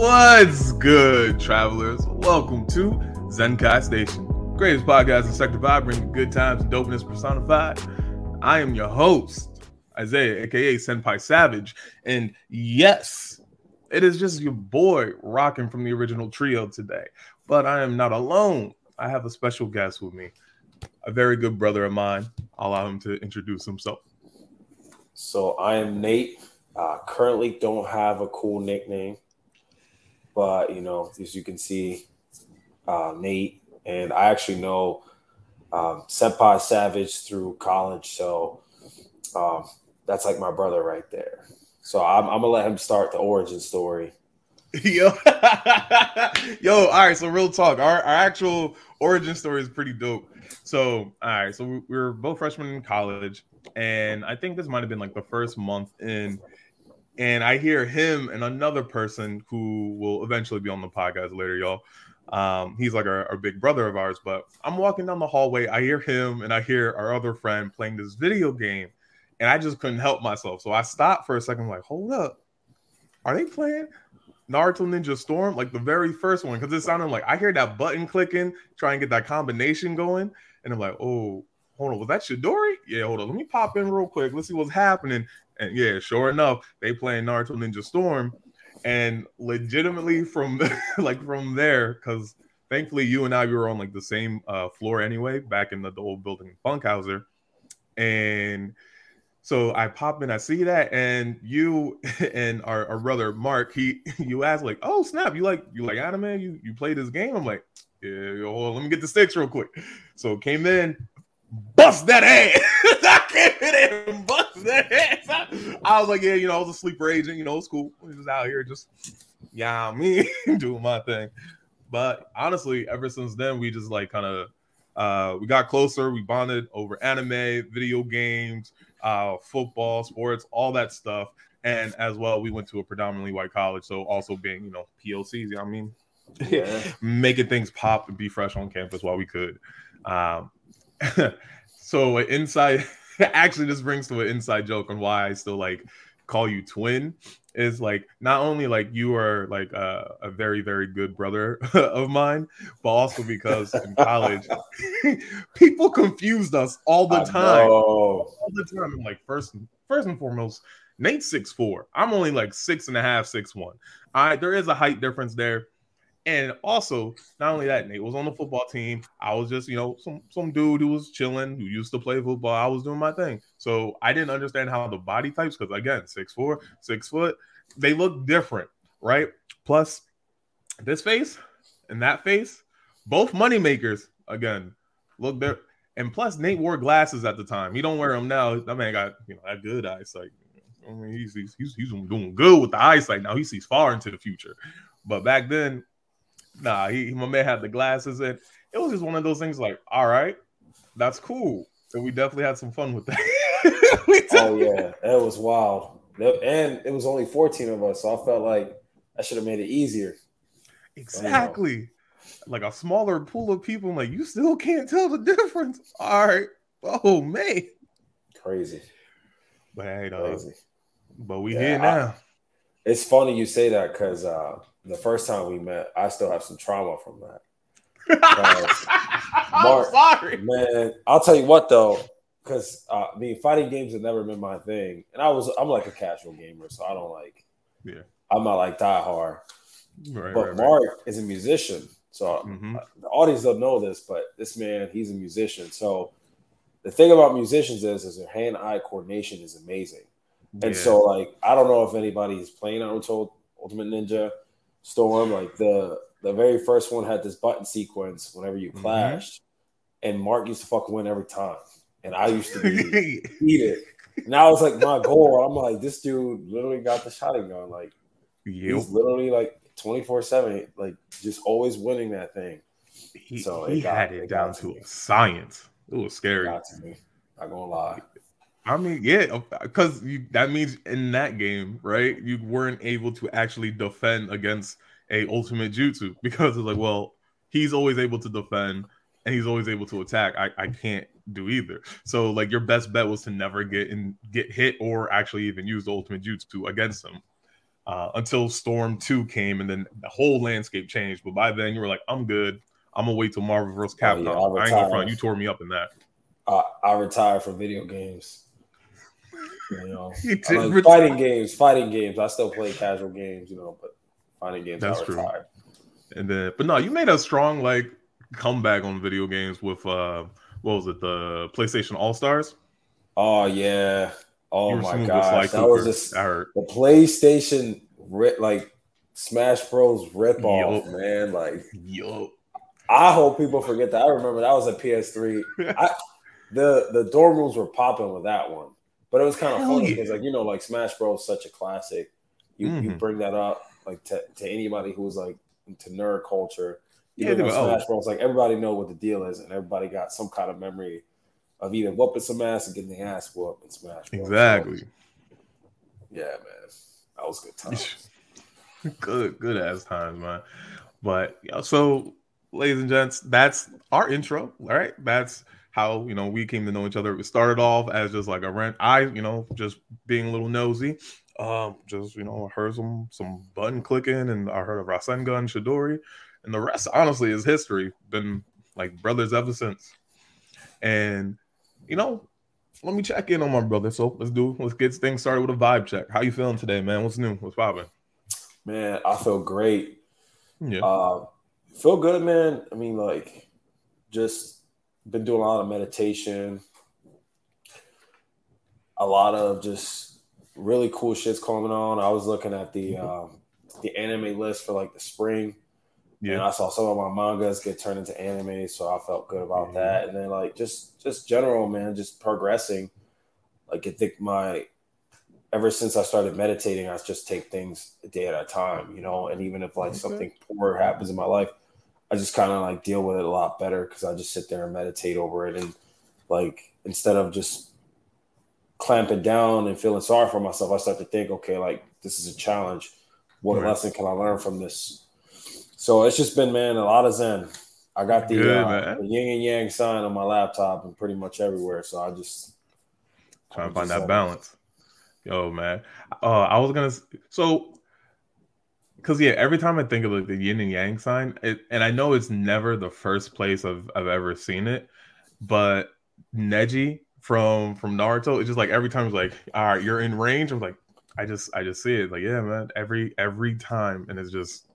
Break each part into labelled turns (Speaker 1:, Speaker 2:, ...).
Speaker 1: What's good, travelers? Welcome to Zenkai Station, greatest podcast in Sector 5, bringing good times and dopeness personified. I am your host, Isaiah, aka Senpai Savage, and yes, it is just your boy rocking from the original trio today. But I am not alone. I have a special guest with me, a very good brother of mine. I'll allow him to introduce himself.
Speaker 2: So I am Nate. Uh, currently, don't have a cool nickname. But you know, as you can see, uh, Nate and I actually know um, Savage through college, so um, that's like my brother right there. So I'm, I'm, gonna let him start the origin story.
Speaker 1: Yo, yo, all right. So real talk, our, our actual origin story is pretty dope. So all right, so we, we were both freshmen in college, and I think this might have been like the first month in and I hear him and another person who will eventually be on the podcast later, y'all. Um, he's like our, our, big brother of ours, but I'm walking down the hallway. I hear him and I hear our other friend playing this video game, and I just couldn't help myself. So I stopped for a second, like, hold up, are they playing Naruto Ninja Storm? Like the very first one, because it sounded like I hear that button clicking, try and get that combination going, and I'm like, oh, hold on, was that Chidori? Yeah, hold on, let me pop in real quick. Let's see what's happening. And yeah, sure enough, they playing Naruto Ninja Storm, and legitimately from like from there, because thankfully you and I we were on like the same uh, floor anyway, back in the, the old building Funkhauser, and so I pop in, I see that, and you and our, our brother Mark, he you ask like, oh snap, you like you like anime? You you play this game? I'm like, yeah, hold on, let me get the sticks real quick. So came in, bust that ass. I came in and that ass. I was like, yeah, you know, I was a sleeper agent, you know, it's cool. We was out here just, yeah, me doing my thing. But honestly, ever since then, we just like kind of uh, we got closer. We bonded over anime, video games, uh, football, sports, all that stuff. And as well, we went to a predominantly white college, so also being you know POCs. You know I mean, yeah, making things pop and be fresh on campus while we could. Um, so inside actually this brings to an inside joke on why I still like call you twin is like not only like you are like a, a very very good brother of mine but also because in college people confused us all the time. all the time. I'm like first first and foremost nate's six four. I'm only like six and a half six one. I there is a height difference there and also, not only that, Nate was on the football team. I was just, you know, some some dude who was chilling, who used to play football. I was doing my thing. So I didn't understand how the body types, because again, six four, six foot, they look different, right? Plus, this face and that face, both money makers, again, look there. And plus, Nate wore glasses at the time. He don't wear them now. That man got, you know, that good eyesight. I mean, he's, he's, he's doing good with the eyesight now. He sees far into the future. But back then, nah, he my man had the glasses and it was just one of those things like, all right, that's cool. And we definitely had some fun with that.
Speaker 2: oh yeah, that was wild. And it was only 14 of us, so I felt like I should have made it easier.
Speaker 1: Exactly. You know. Like a smaller pool of people, like you still can't tell the difference. All right. Oh man.
Speaker 2: Crazy.
Speaker 1: But hey, Crazy. but we yeah, here now. I,
Speaker 2: it's funny you say that because uh the first time we met, I still have some trauma from that.
Speaker 1: Mark, I'm sorry,
Speaker 2: man. I'll tell you what though, because uh, I mean, fighting games have never been my thing, and I was I'm like a casual gamer, so I don't like.
Speaker 1: Yeah.
Speaker 2: I'm not like die hard. Right, but right, Mark right. is a musician, so mm-hmm. uh, the audience don't know this, but this man, he's a musician. So the thing about musicians is, is their hand-eye coordination is amazing. And yeah. so, like, I don't know if anybody's playing Naruto Ultimate Ninja Storm. Like the the very first one had this button sequence whenever you mm-hmm. clashed, mm-hmm. and Mark used to fucking win every time, and I used to be it. That was like my goal. I'm like, this dude literally got the shotgun. Like yep. he's literally like 24 seven, like just always winning that thing.
Speaker 1: He, so he got, had it, it down to, to science. It was scary.
Speaker 2: Me. Not gonna lie.
Speaker 1: I mean, yeah, because that means in that game, right? You weren't able to actually defend against a ultimate jutsu because it's like, well, he's always able to defend and he's always able to attack. I, I can't do either. So like your best bet was to never get in get hit or actually even use the ultimate jutsu against him. uh, until Storm Two came, and then the whole landscape changed. But by then, you were like, "I'm good. I'm gonna wait till Marvel vs. Capcom." Oh, yeah, I, I ain't gonna front. You tore me up in that.
Speaker 2: I, I retired from video games. You know, like fighting games, fighting games. I still play casual games, you know, but fighting games. That's true.
Speaker 1: And then, but no, you made a strong like comeback on video games with uh, what was it, the PlayStation All Stars?
Speaker 2: Oh yeah. Oh my gosh, that was just the PlayStation like Smash Bros. rip off, man. Like, yo, I hope people forget that. I remember that was a PS3. I, the the dorm rooms were popping with that one. But it was kind of funny because, yeah. like, you know, like Smash Bros. such a classic. You mm-hmm. you bring that up like to, to anybody who's like into nerd culture. You yeah, know, Smash Bros. Like everybody know what the deal is, and everybody got some kind of memory of either whooping some ass and getting the ass whooped in Smash
Speaker 1: Bros. Exactly. So,
Speaker 2: yeah, man, that was good times.
Speaker 1: good, good ass times, man. But yeah, so ladies and gents, that's our intro. All right, that's how you know we came to know each other. It started off as just like a rent. I, you know, just being a little nosy. Um, just you know, heard some some button clicking, and I heard of Rasengan Chidori, and the rest honestly is history. Been like brothers ever since. And you know, let me check in on my brother. So let's do let's get things started with a vibe check. How you feeling today, man? What's new? What's popping?
Speaker 2: Man, I feel great. Yeah. Uh, feel good, man. I mean, like, just been doing a lot of meditation, a lot of just really cool shits coming on. I was looking at the um, the anime list for like the spring. Yeah. And I saw some of my mangas get turned into anime, so I felt good about mm-hmm. that. And then like just just general, man, just progressing. Like I think my ever since I started meditating, I just take things a day at a time, you know. And even if like okay. something poor happens in my life, I just kind of like deal with it a lot better because I just sit there and meditate over it. And like instead of just clamping down and feeling sorry for myself, I start to think, okay, like this is a challenge. What right. lesson can I learn from this? So it's just been, man, a lot of Zen. I got the, Good, uh, the yin and yang sign on my laptop and pretty much everywhere. So I just
Speaker 1: trying to find that balance. Yo, man. Uh, I was gonna. So because yeah, every time I think of like the yin and yang sign, it, and I know it's never the first place I've I've ever seen it, but Neji from from Naruto, it's just like every time it's like, all right, you're in range. I'm like, I just I just see it. Like, yeah, man, every every time, and it's just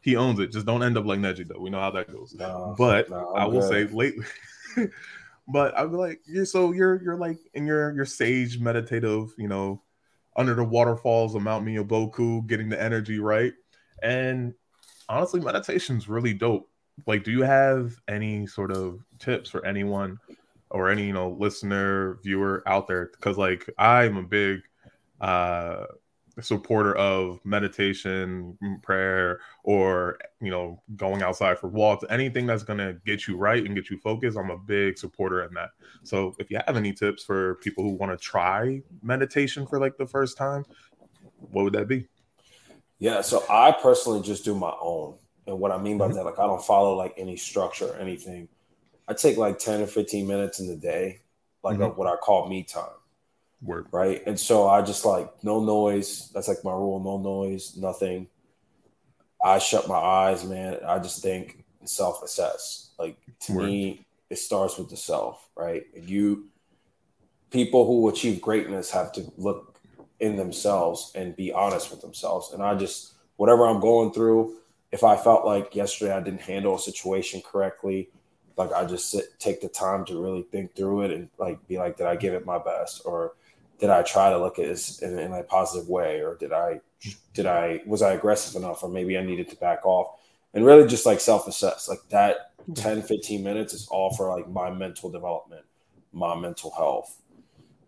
Speaker 1: he owns it. Just don't end up like Neji though. We know how that goes. No, but no, I will good. say lately. but I'd be like, you're so you're you're like in your your sage meditative, you know, under the waterfalls of Mount Myoboku, getting the energy right. And honestly, meditation's really dope. Like, do you have any sort of tips for anyone or any, you know, listener, viewer out there? Because like I'm a big uh supporter of meditation, prayer, or you know, going outside for walks, anything that's gonna get you right and get you focused. I'm a big supporter in that. So if you have any tips for people who want to try meditation for like the first time, what would that be?
Speaker 2: Yeah, so I personally just do my own. And what I mean by mm-hmm. that, like I don't follow like any structure or anything. I take like 10 or 15 minutes in the day, like mm-hmm. what I call me time. Word. Right. And so I just like no noise. That's like my rule, no noise, nothing. I shut my eyes, man. I just think and self assess. Like to Word. me, it starts with the self, right? And you people who achieve greatness have to look in themselves and be honest with themselves. And I just, whatever I'm going through, if I felt like yesterday I didn't handle a situation correctly, like I just sit, take the time to really think through it and like be like, did I give it my best, or did I try to look at this in, in a positive way, or did I, did I, was I aggressive enough, or maybe I needed to back off, and really just like self assess, like that 10, 15 minutes is all for like my mental development, my mental health,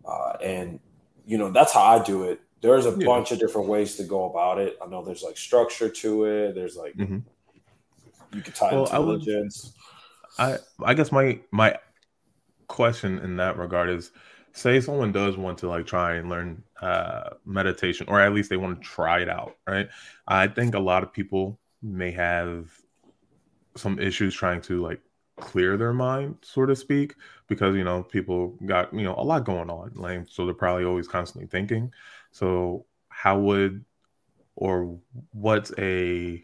Speaker 2: uh, and you know, that's how I do it. There's a yeah. bunch of different ways to go about it. I know there's like structure to it. There's like mm-hmm. you can tie well, intelligence.
Speaker 1: I, would, I I guess my my question in that regard is say someone does want to like try and learn uh meditation or at least they want to try it out, right? I think a lot of people may have some issues trying to like clear their mind, so to speak, because you know people got you know a lot going on, like so they're probably always constantly thinking. So how would or what's a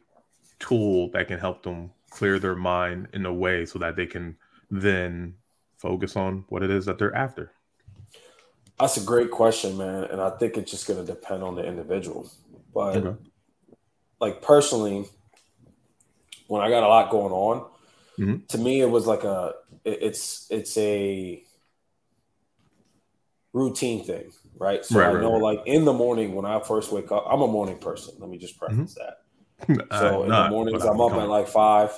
Speaker 1: tool that can help them clear their mind in a way so that they can then focus on what it is that they're after?
Speaker 2: That's a great question, man. And I think it's just going to depend on the individual. But okay. like personally, when I got a lot going on, mm-hmm. to me, it was like a, it's, it's a routine thing, right? So right, I know right, like in the morning when I first wake up, I'm a morning person. Let me just preface mm-hmm. that. So in not, the mornings, I'm up at like five,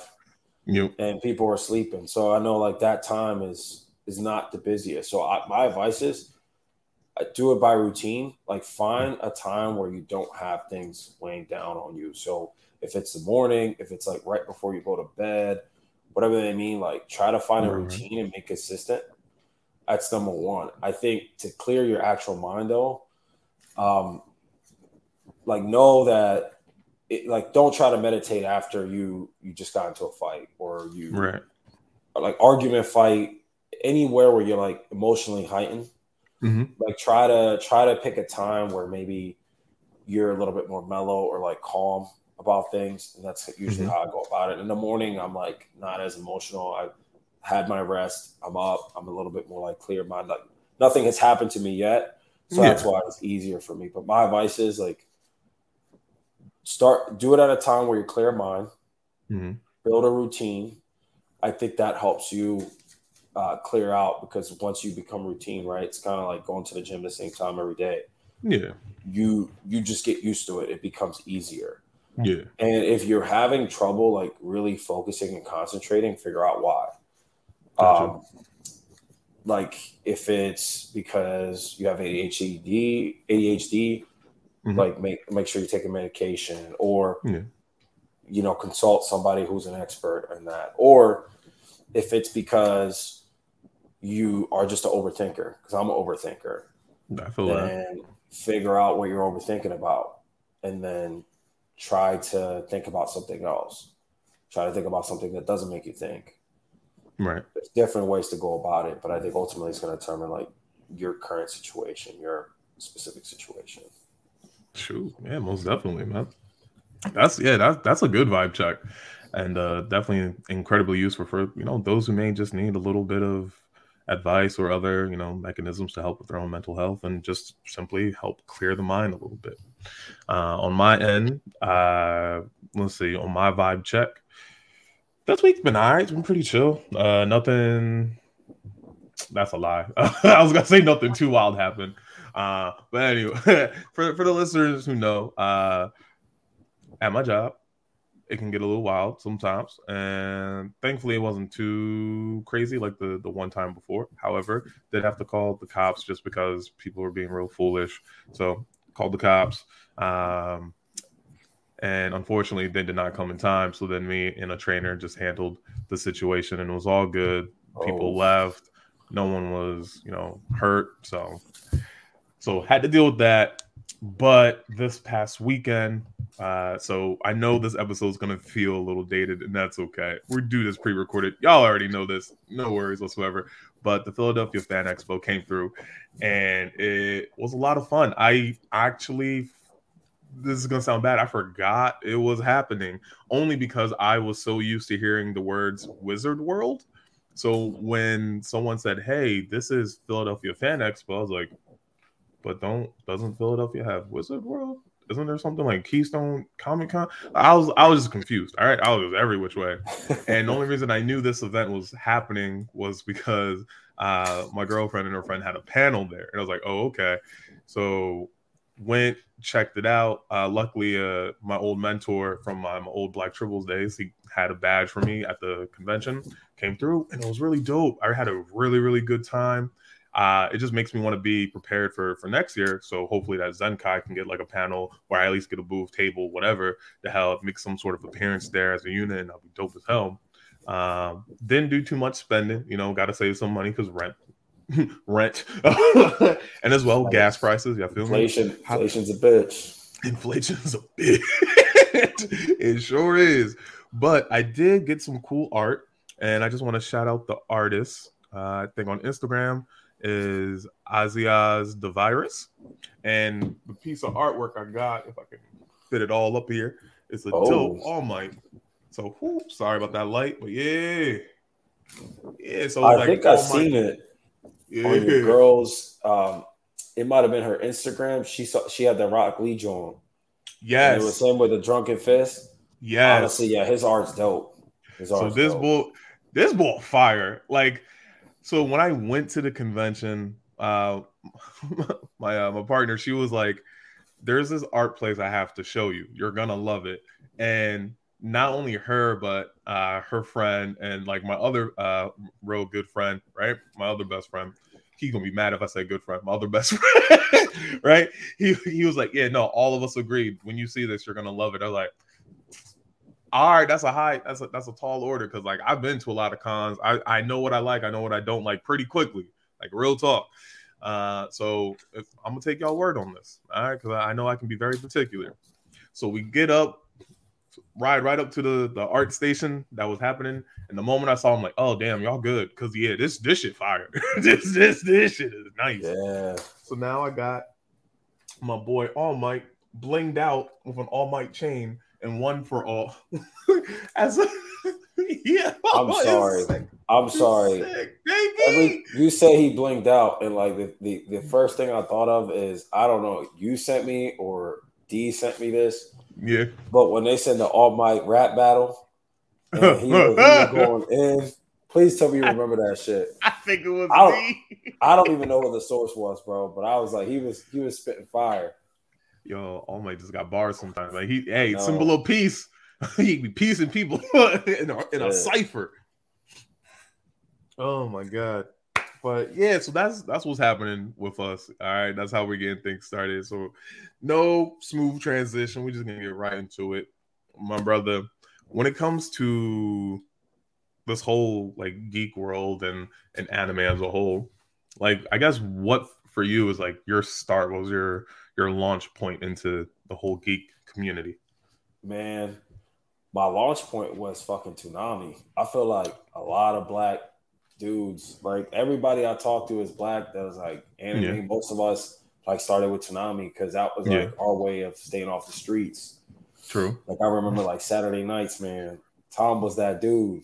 Speaker 2: yep. and people are sleeping. So I know like that time is is not the busiest. So I, my advice is uh, do it by routine. Like find a time where you don't have things weighing down on you. So if it's the morning, if it's like right before you go to bed, whatever they mean, like try to find a routine and make consistent. That's number one. I think to clear your actual mind though, um, like know that it, like don't try to meditate after you you just got into a fight or you
Speaker 1: right
Speaker 2: like argument fight anywhere where you're like emotionally heightened mm-hmm. like try to try to pick a time where maybe you're a little bit more mellow or like calm about things and that's usually mm-hmm. how i go about it. In the morning i'm like not as emotional. I had my rest. I'm up. I'm a little bit more like clear mind like nothing has happened to me yet so yeah. that's why it's easier for me. But my advice is like start do it at a time where you're clear mind. Mm-hmm. build a routine. I think that helps you uh, clear out because once you become routine right it's kind of like going to the gym at the same time every day.
Speaker 1: Yeah.
Speaker 2: You you just get used to it. It becomes easier
Speaker 1: yeah
Speaker 2: and if you're having trouble like really focusing and concentrating figure out why gotcha. um like if it's because you have ADHD ADHD mm-hmm. like make make sure you take a medication or yeah. you know consult somebody who's an expert in that or if it's because you are just an overthinker because i'm an overthinker
Speaker 1: I feel
Speaker 2: then that. figure out what you're overthinking about and then try to think about something else try to think about something that doesn't make you think
Speaker 1: right
Speaker 2: there's different ways to go about it but i think ultimately it's going to determine like your current situation your specific situation
Speaker 1: True. Yeah, most definitely, man. That's yeah, that's that's a good vibe check. And uh definitely incredibly useful for you know those who may just need a little bit of advice or other you know mechanisms to help with their own mental health and just simply help clear the mind a little bit. Uh, on my end uh, let's see on my vibe check this week's been all right it's been pretty chill. Uh, nothing that's a lie. I was gonna say nothing too wild happened. Uh, but anyway, for for the listeners who know, uh, at my job, it can get a little wild sometimes, and thankfully it wasn't too crazy like the the one time before. However, did have to call the cops just because people were being real foolish. So called the cops. Um, and unfortunately they did not come in time so then me and a trainer just handled the situation and it was all good people oh. left no one was you know hurt so so had to deal with that. But this past weekend, uh, so I know this episode is gonna feel a little dated, and that's okay. We do this pre-recorded. Y'all already know this. No worries whatsoever. But the Philadelphia Fan Expo came through, and it was a lot of fun. I actually this is gonna sound bad. I forgot it was happening only because I was so used to hearing the words Wizard World. So when someone said, "Hey, this is Philadelphia Fan Expo," I was like, but don't doesn't Philadelphia have Wizard World? Isn't there something like Keystone Comic Con? I was I was just confused. All right, I was every which way. and the only reason I knew this event was happening was because uh, my girlfriend and her friend had a panel there, and I was like, oh okay. So went checked it out. Uh, luckily, uh, my old mentor from my, my old Black Tribbles days, he had a badge for me at the convention. Came through, and it was really dope. I had a really really good time uh, it just makes me want to be prepared for for next year. So hopefully that Zenkai can get like a panel or I at least get a booth, table, whatever to help make some sort of appearance there as a unit, and I'll be dope as hell. Um, didn't do too much spending, you know, got to save some money because rent, rent, and as well gas prices. Yeah, feel
Speaker 2: inflation. Me? Inflation's a bitch.
Speaker 1: Inflation's a bitch. it sure is. But I did get some cool art, and I just want to shout out the artists. Uh, I think on Instagram is Aziaz the Virus. And the piece of artwork I got, if I can fit it all up here. It's a oh. dope All Might. So whoop, sorry about that light, but yeah,
Speaker 2: yeah. So I like think I've seen it yeah. on your girls. Um, it might have been her Instagram. She saw she had the Rock Lee on. Yes, and it was him with a drunken fist. Yeah, honestly, yeah, his art's dope. His
Speaker 1: art's so this dope. bull, this bull fire. Like, so when I went to the convention, uh, my uh, my partner, she was like, "There's this art place I have to show you. You're gonna love it." And not only her, but uh, her friend and like my other uh, real good friend, right? My other best friend. He's gonna be mad if I say good friend. My other best friend, right? He he was like, yeah, no, all of us agreed. When you see this, you're gonna love it. I was like, all right, that's a high, that's a that's a tall order because like I've been to a lot of cons. I I know what I like, I know what I don't like pretty quickly, like real talk. Uh, so if, I'm gonna take y'all word on this, all right? Because I know I can be very particular. So we get up ride right up to the the art station that was happening. And the moment I saw him, like, oh damn, y'all good. Cause yeah, this this shit fire. this this this shit is nice. Yeah. So now I got my boy All Might blinged out with an All Might chain and one for all. As a
Speaker 2: yeah, I'm sorry. I'm sorry. Sick, Every, you say he blinked out, and like the, the the first thing I thought of is I don't know. You sent me or D sent me this. Yeah. But when they said the All Might rap battle, and he was, he was going in. Please tell me you remember that shit.
Speaker 1: I think it was
Speaker 2: I don't, me. I don't even know what the source was, bro. But I was like, he was he was spitting fire.
Speaker 1: Yo, All Might just got bars sometimes. Like he, hey, symbol of peace. he be piecing people in, a, in a cipher. Oh my god. But yeah, so that's that's what's happening with us. All right, that's how we're getting things started. So no smooth transition. We're just gonna get right into it. My brother, when it comes to this whole like geek world and and anime as a whole, like I guess what for you was like your start what was your your launch point into the whole geek community?
Speaker 2: Man, my launch point was fucking Toonami. I feel like a lot of black dudes, like everybody I talked to is black. That was like anime. Yeah. Most of us like started with Toonami because that was like yeah. our way of staying off the streets.
Speaker 1: True.
Speaker 2: Like I remember like Saturday nights, man. Tom was that dude.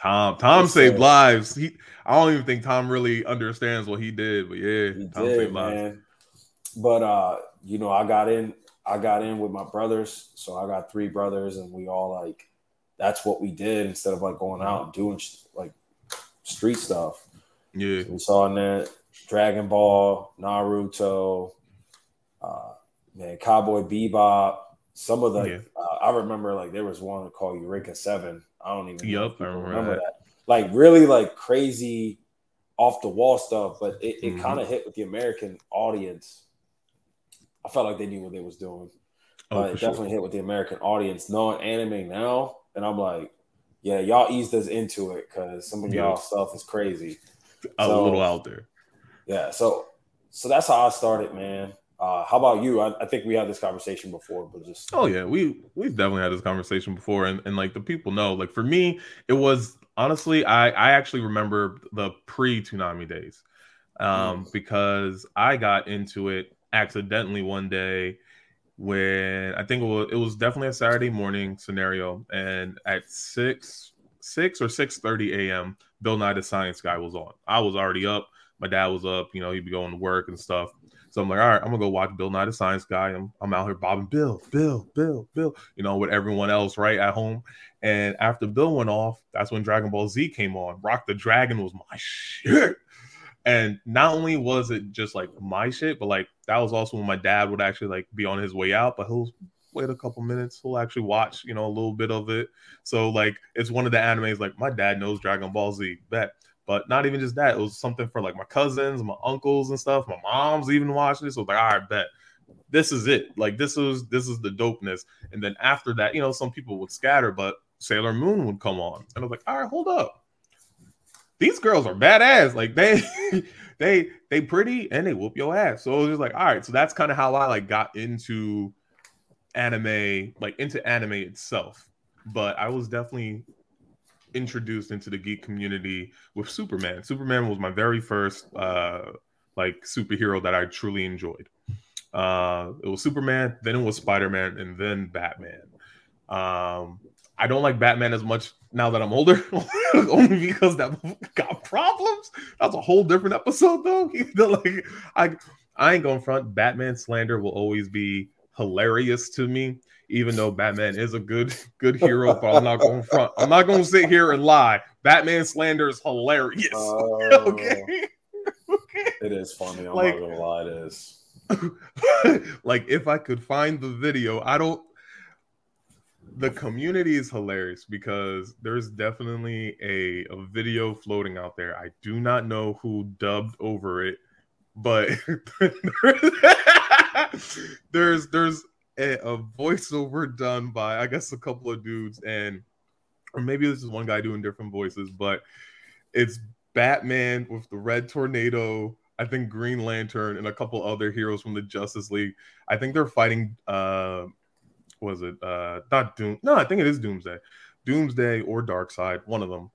Speaker 1: Tom, Tom saved lives. He, I don't even think Tom really understands what he did, but yeah, he Tom did, saved lives.
Speaker 2: But uh, you know, I got in, I got in with my brothers. So I got three brothers, and we all like, that's what we did instead of like going out and doing like street stuff. Yeah, we saw in that Dragon Ball, Naruto, uh, man, Cowboy Bebop. Some of the yeah. uh, I remember like there was one called Eureka Seven. I don't even yep, I remember, remember that. that. Like really like crazy off the wall stuff, but it, it mm-hmm. kind of hit with the American audience. I felt like they knew what they was doing. Oh, but it definitely sure. hit with the American audience. Knowing anime now, and I'm like, yeah, y'all eased us into it because some of yeah. y'all stuff is crazy.
Speaker 1: A so, little out there.
Speaker 2: Yeah, so so that's how I started, man. Uh, how about you? I, I, think we had this conversation before, but just
Speaker 1: oh yeah, we we've definitely had this conversation before, and, and like the people know. Like for me, it was honestly, I I actually remember the pre Toonami days, um, mm. because I got into it accidentally one day when I think it was it was definitely a Saturday morning scenario, and at six six or six thirty a.m. Bill Nye the Science Guy was on. I was already up my dad was up, you know, he'd be going to work and stuff. So I'm like, all right, I'm gonna go watch Bill Nye the Science Guy. I'm, I'm out here bobbing Bill, Bill, Bill, Bill, you know, with everyone else right at home. And after Bill went off, that's when Dragon Ball Z came on. Rock the Dragon was my shit. And not only was it just like my shit, but like that was also when my dad would actually like be on his way out, but he'll wait a couple minutes. He'll actually watch, you know, a little bit of it. So like it's one of the animes like my dad knows Dragon Ball Z. Bet but not even just that, it was something for like my cousins, my uncles, and stuff. My mom's even watching this. So like, all right, bet this is it. Like this is this is the dopeness. And then after that, you know, some people would scatter, but Sailor Moon would come on, and I was like, all right, hold up. These girls are badass. Like they they they pretty and they whoop your ass. So it was just like, all right. So that's kind of how I like got into anime, like into anime itself. But I was definitely introduced into the geek community with Superman. Superman was my very first uh like superhero that I truly enjoyed. Uh, it was Superman, then it was Spider Man, and then Batman. Um, I don't like Batman as much now that I'm older, only because that got problems. That's a whole different episode, though. like, I, I ain't going front. Batman slander will always be hilarious to me, even though Batman is a good, good hero. but I'm not going front. I'm not going to sit here and lie. Batman slander is hilarious. Uh, okay.
Speaker 2: okay. It is funny. I'm like, not gonna lie. It is.
Speaker 1: like if I could find the video, I don't the community is hilarious because there's definitely a, a video floating out there. I do not know who dubbed over it, but there's there's a, a, voiceover done by I guess a couple of dudes and or maybe this is one guy doing different voices, but it's Batman with the red tornado, I think Green Lantern and a couple other heroes from the Justice League. I think they're fighting uh was it uh not Doom? No, I think it is Doomsday, Doomsday or Darkseid, one of them.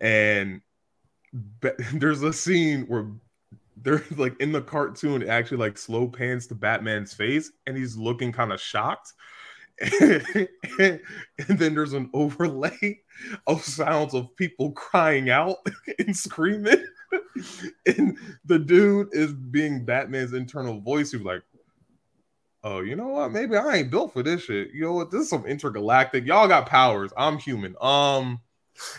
Speaker 1: And be- there's a scene where they're like in the cartoon, it actually like slow pans to Batman's face, and he's looking kind of shocked. and then there's an overlay of sounds of people crying out and screaming. and the dude is being Batman's internal voice. He's like, oh, you know what? Maybe I ain't built for this shit. You know what? This is some intergalactic. Y'all got powers. I'm human. Um,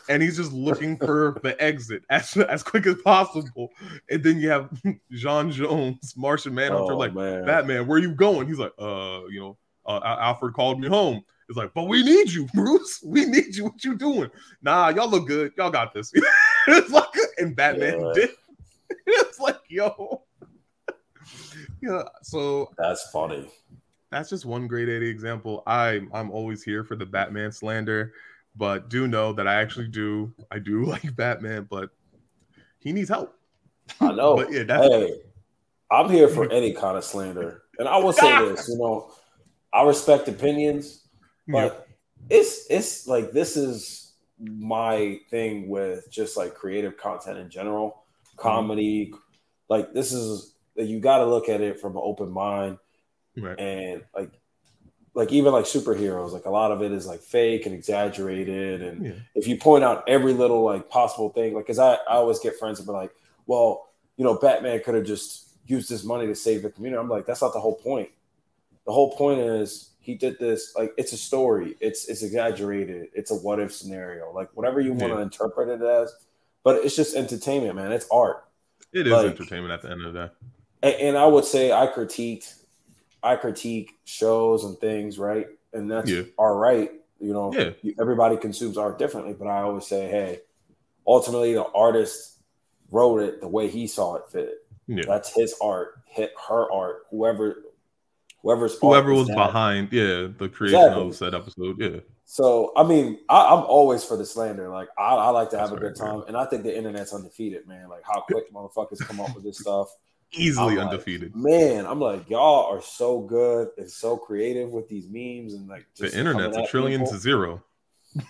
Speaker 1: and he's just looking for the exit as as quick as possible. And then you have J'onn J'onzz, Martian Manhunter, oh, like man. Batman, where are you going? He's like, uh, you know, uh, Alfred called me home. It's like, but we need you, Bruce. We need you. What you doing? Nah, y'all look good. Y'all got this. it's like, and Batman yeah. did. It's like, yo, yeah. So
Speaker 2: that's funny.
Speaker 1: That's just one great 80 example. I I'm always here for the Batman slander, but do know that I actually do I do like Batman, but he needs help.
Speaker 2: I know. but yeah, that's hey, I'm here for any kind of slander. And I will say this, you know, I respect opinions, but yeah. it's it's like this is my thing with just like creative content in general, mm-hmm. comedy. Mm-hmm. Like this is you got to look at it from an open mind, right. and like like even like superheroes, like a lot of it is like fake and exaggerated. And yeah. if you point out every little like possible thing, like because I, I always get friends that be like, well, you know, Batman could have just used this money to save the community. I'm like, that's not the whole point. The whole point is he did this, like it's a story. It's it's exaggerated. It's a what if scenario. Like whatever you want to interpret it as, but it's just entertainment, man. It's art.
Speaker 1: It is like, entertainment at the end of the day
Speaker 2: and, and, I would say I critiqued, I critique shows and things, right? And that's yeah. all right. You know, yeah. everybody consumes art differently, but I always say, hey, ultimately the artist wrote it the way he saw it fit. Yeah. That's his art, hit her art, whoever whoever's
Speaker 1: whoever was behind, yeah, the creation exactly. of that episode, yeah.
Speaker 2: So I mean, I, am always for the slander. Like I, I like to have That's a good time, and I think the internet's undefeated, man. Like how quick motherfuckers come up with this stuff
Speaker 1: easily I'm undefeated.
Speaker 2: Like, man, I'm like, y'all are so good and so creative with these memes and like
Speaker 1: the internet's a trillion people. to zero.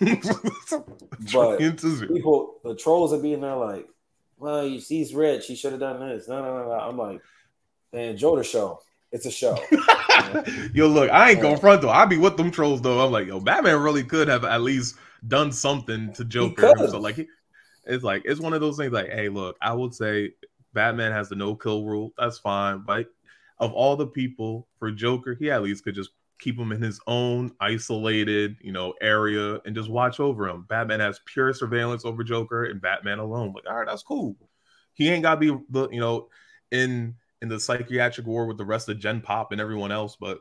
Speaker 2: but people, the trolls are being there like, well, you he's rich, he should have done this. No, no, no, no. I'm like, man, enjoy the show. It's a show.
Speaker 1: yo, look, I ain't going front though. I be with them trolls though. I'm like, yo, Batman really could have at least done something to Joker. So like, it's like it's one of those things. Like, hey, look, I would say Batman has the no kill rule. That's fine. But of all the people for Joker, he at least could just keep him in his own isolated, you know, area and just watch over him. Batman has pure surveillance over Joker and Batman alone. Like, all right, that's cool. He ain't got to be the, you know, in in the psychiatric war with the rest of Gen Pop and everyone else. But,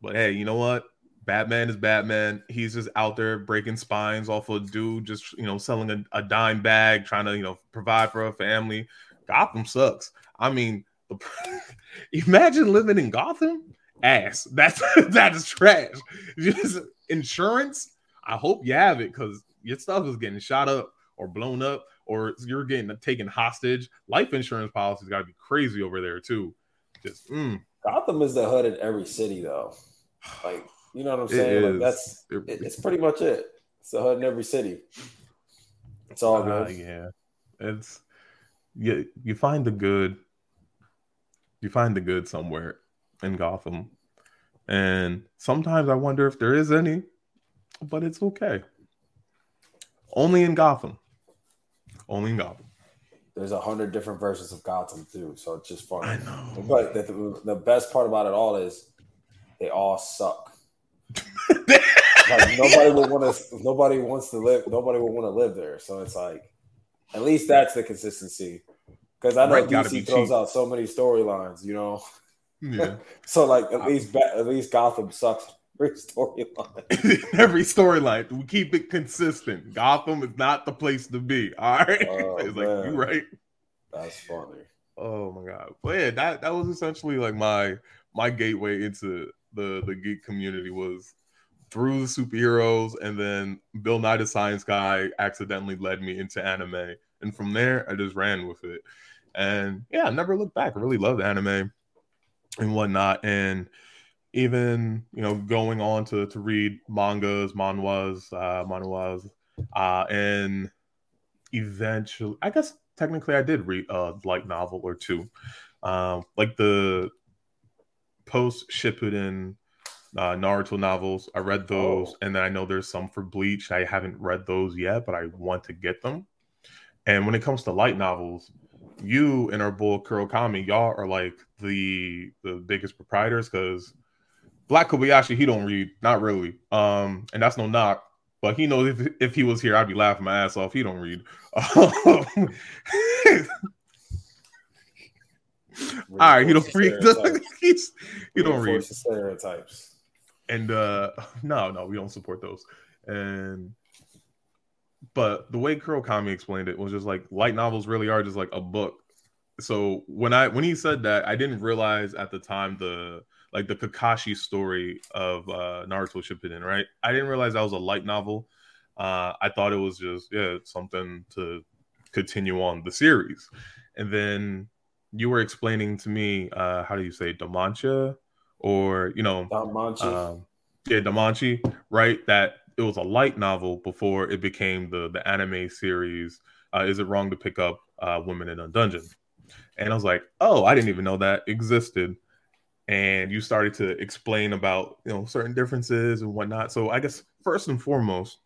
Speaker 1: but hey, you know what? Batman is Batman. He's just out there breaking spines off a dude, just you know, selling a, a dime bag, trying to you know provide for a family. Gotham sucks. I mean, imagine living in Gotham. Ass. That's that is trash. Just insurance. I hope you have it because your stuff is getting shot up or blown up or you're getting taken hostage. Life insurance policies got to be crazy over there too. Just mm.
Speaker 2: Gotham is the hood in every city though. Like you know what I'm saying? Like, that's it, it's pretty much it. It's the hood in every city. It's all uh,
Speaker 1: good. Yeah, it's you you find the good you find the good somewhere in Gotham. And sometimes I wonder if there is any, but it's okay. Only in Gotham. Only in Gotham.
Speaker 2: There's a hundred different versions of Gotham too, so it's just fun.
Speaker 1: I know.
Speaker 2: But the, the best part about it all is they all suck. like nobody would want to. Nobody wants to live. Nobody would want to live there. So it's like, at least that's the consistency. Because I know right, DC throws cheap. out so many storylines. You know.
Speaker 1: Yeah.
Speaker 2: so like at least at least Gotham sucks every storyline.
Speaker 1: every storyline. We keep it consistent. Gotham is not the place to be. All right. Oh, it's man. like you right.
Speaker 2: That's funny.
Speaker 1: Oh my god. But yeah, that that was essentially like my my gateway into the the geek community was through the superheroes and then Bill Nye the Science Guy accidentally led me into anime. And from there I just ran with it. And yeah, I never looked back. I really loved anime and whatnot. And even you know going on to to read mangas, manhwas, uh, manhwas, uh, and eventually, I guess technically, I did read a light novel or two, um, like the post Shippuden uh, Naruto novels. I read those, oh. and then I know there's some for Bleach. I haven't read those yet, but I want to get them. And when it comes to light novels, you and our boy Kurokami, y'all are like the the biggest proprietors because Black Kobayashi, he don't read, not really. Um, and that's no knock, but he knows if if he was here, I'd be laughing my ass off. He don't read. All right, he don't read. He's he don't read
Speaker 2: stereotypes.
Speaker 1: And uh no, no, we don't support those. And but the way Kurokami explained it was just like light novels really are just like a book. So when I when he said that, I didn't realize at the time the like the Kakashi story of uh, Naruto Shippuden, right? I didn't realize that was a light novel. Uh, I thought it was just yeah something to continue on the series, and then you were explaining to me uh, how do you say DanMachi or you know um, yeah DanMachi, right? That it was a light novel before it became the the anime series. Uh, is it wrong to pick up uh, Women in a Dungeon? And I was like, oh, I didn't even know that existed and you started to explain about you know certain differences and whatnot. So I guess first and foremost,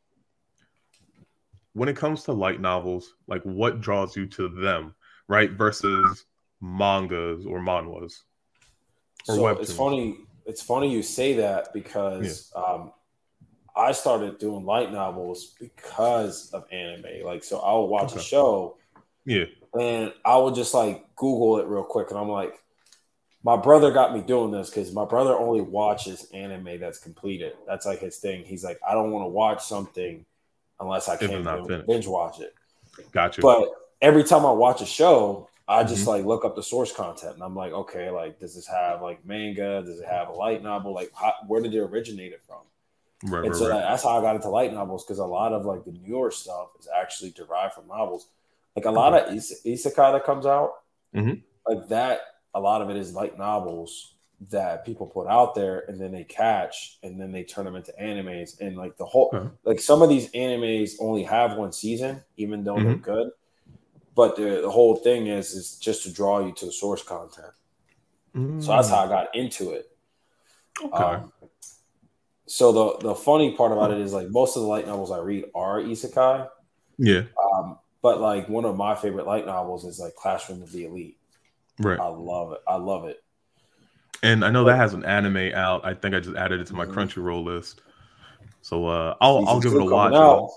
Speaker 1: when it comes to light novels, like what draws you to them, right? Versus mangas or manhwas.
Speaker 2: Or so it's funny. It's funny you say that because yeah. um, I started doing light novels because of anime. Like, so I'll watch okay. a show,
Speaker 1: yeah,
Speaker 2: and I would just like Google it real quick, and I'm like, my brother got me doing this because my brother only watches anime that's completed. That's like his thing. He's like, I don't want to watch something unless I can binge watch it.
Speaker 1: Gotcha.
Speaker 2: But every time I watch a show, I just mm-hmm. like look up the source content and I'm like, okay, like does this have like manga? Does it have a light novel? Like, how, where did it originate it from? Right, and right, so right. that's how I got into light novels because a lot of like the newer stuff is actually derived from novels. Like a lot of is- isekai that comes out,
Speaker 1: mm-hmm.
Speaker 2: like that a lot of it is light novels that people put out there and then they catch and then they turn them into animes and like the whole uh-huh. like some of these animes only have one season even though mm-hmm. they're good but the, the, whole thing is is just to draw you to the source content mm. so that's how i got into it
Speaker 1: okay um,
Speaker 2: so the the funny part about it is like most of the light novels i read are isekai
Speaker 1: yeah
Speaker 2: um, but like one of my favorite light novels is like classroom of the elite
Speaker 1: Right.
Speaker 2: I love it. I love it.
Speaker 1: And I know that has an anime out. I think I just added it to my mm-hmm. Crunchyroll list. So uh, I'll Season I'll give it a watch.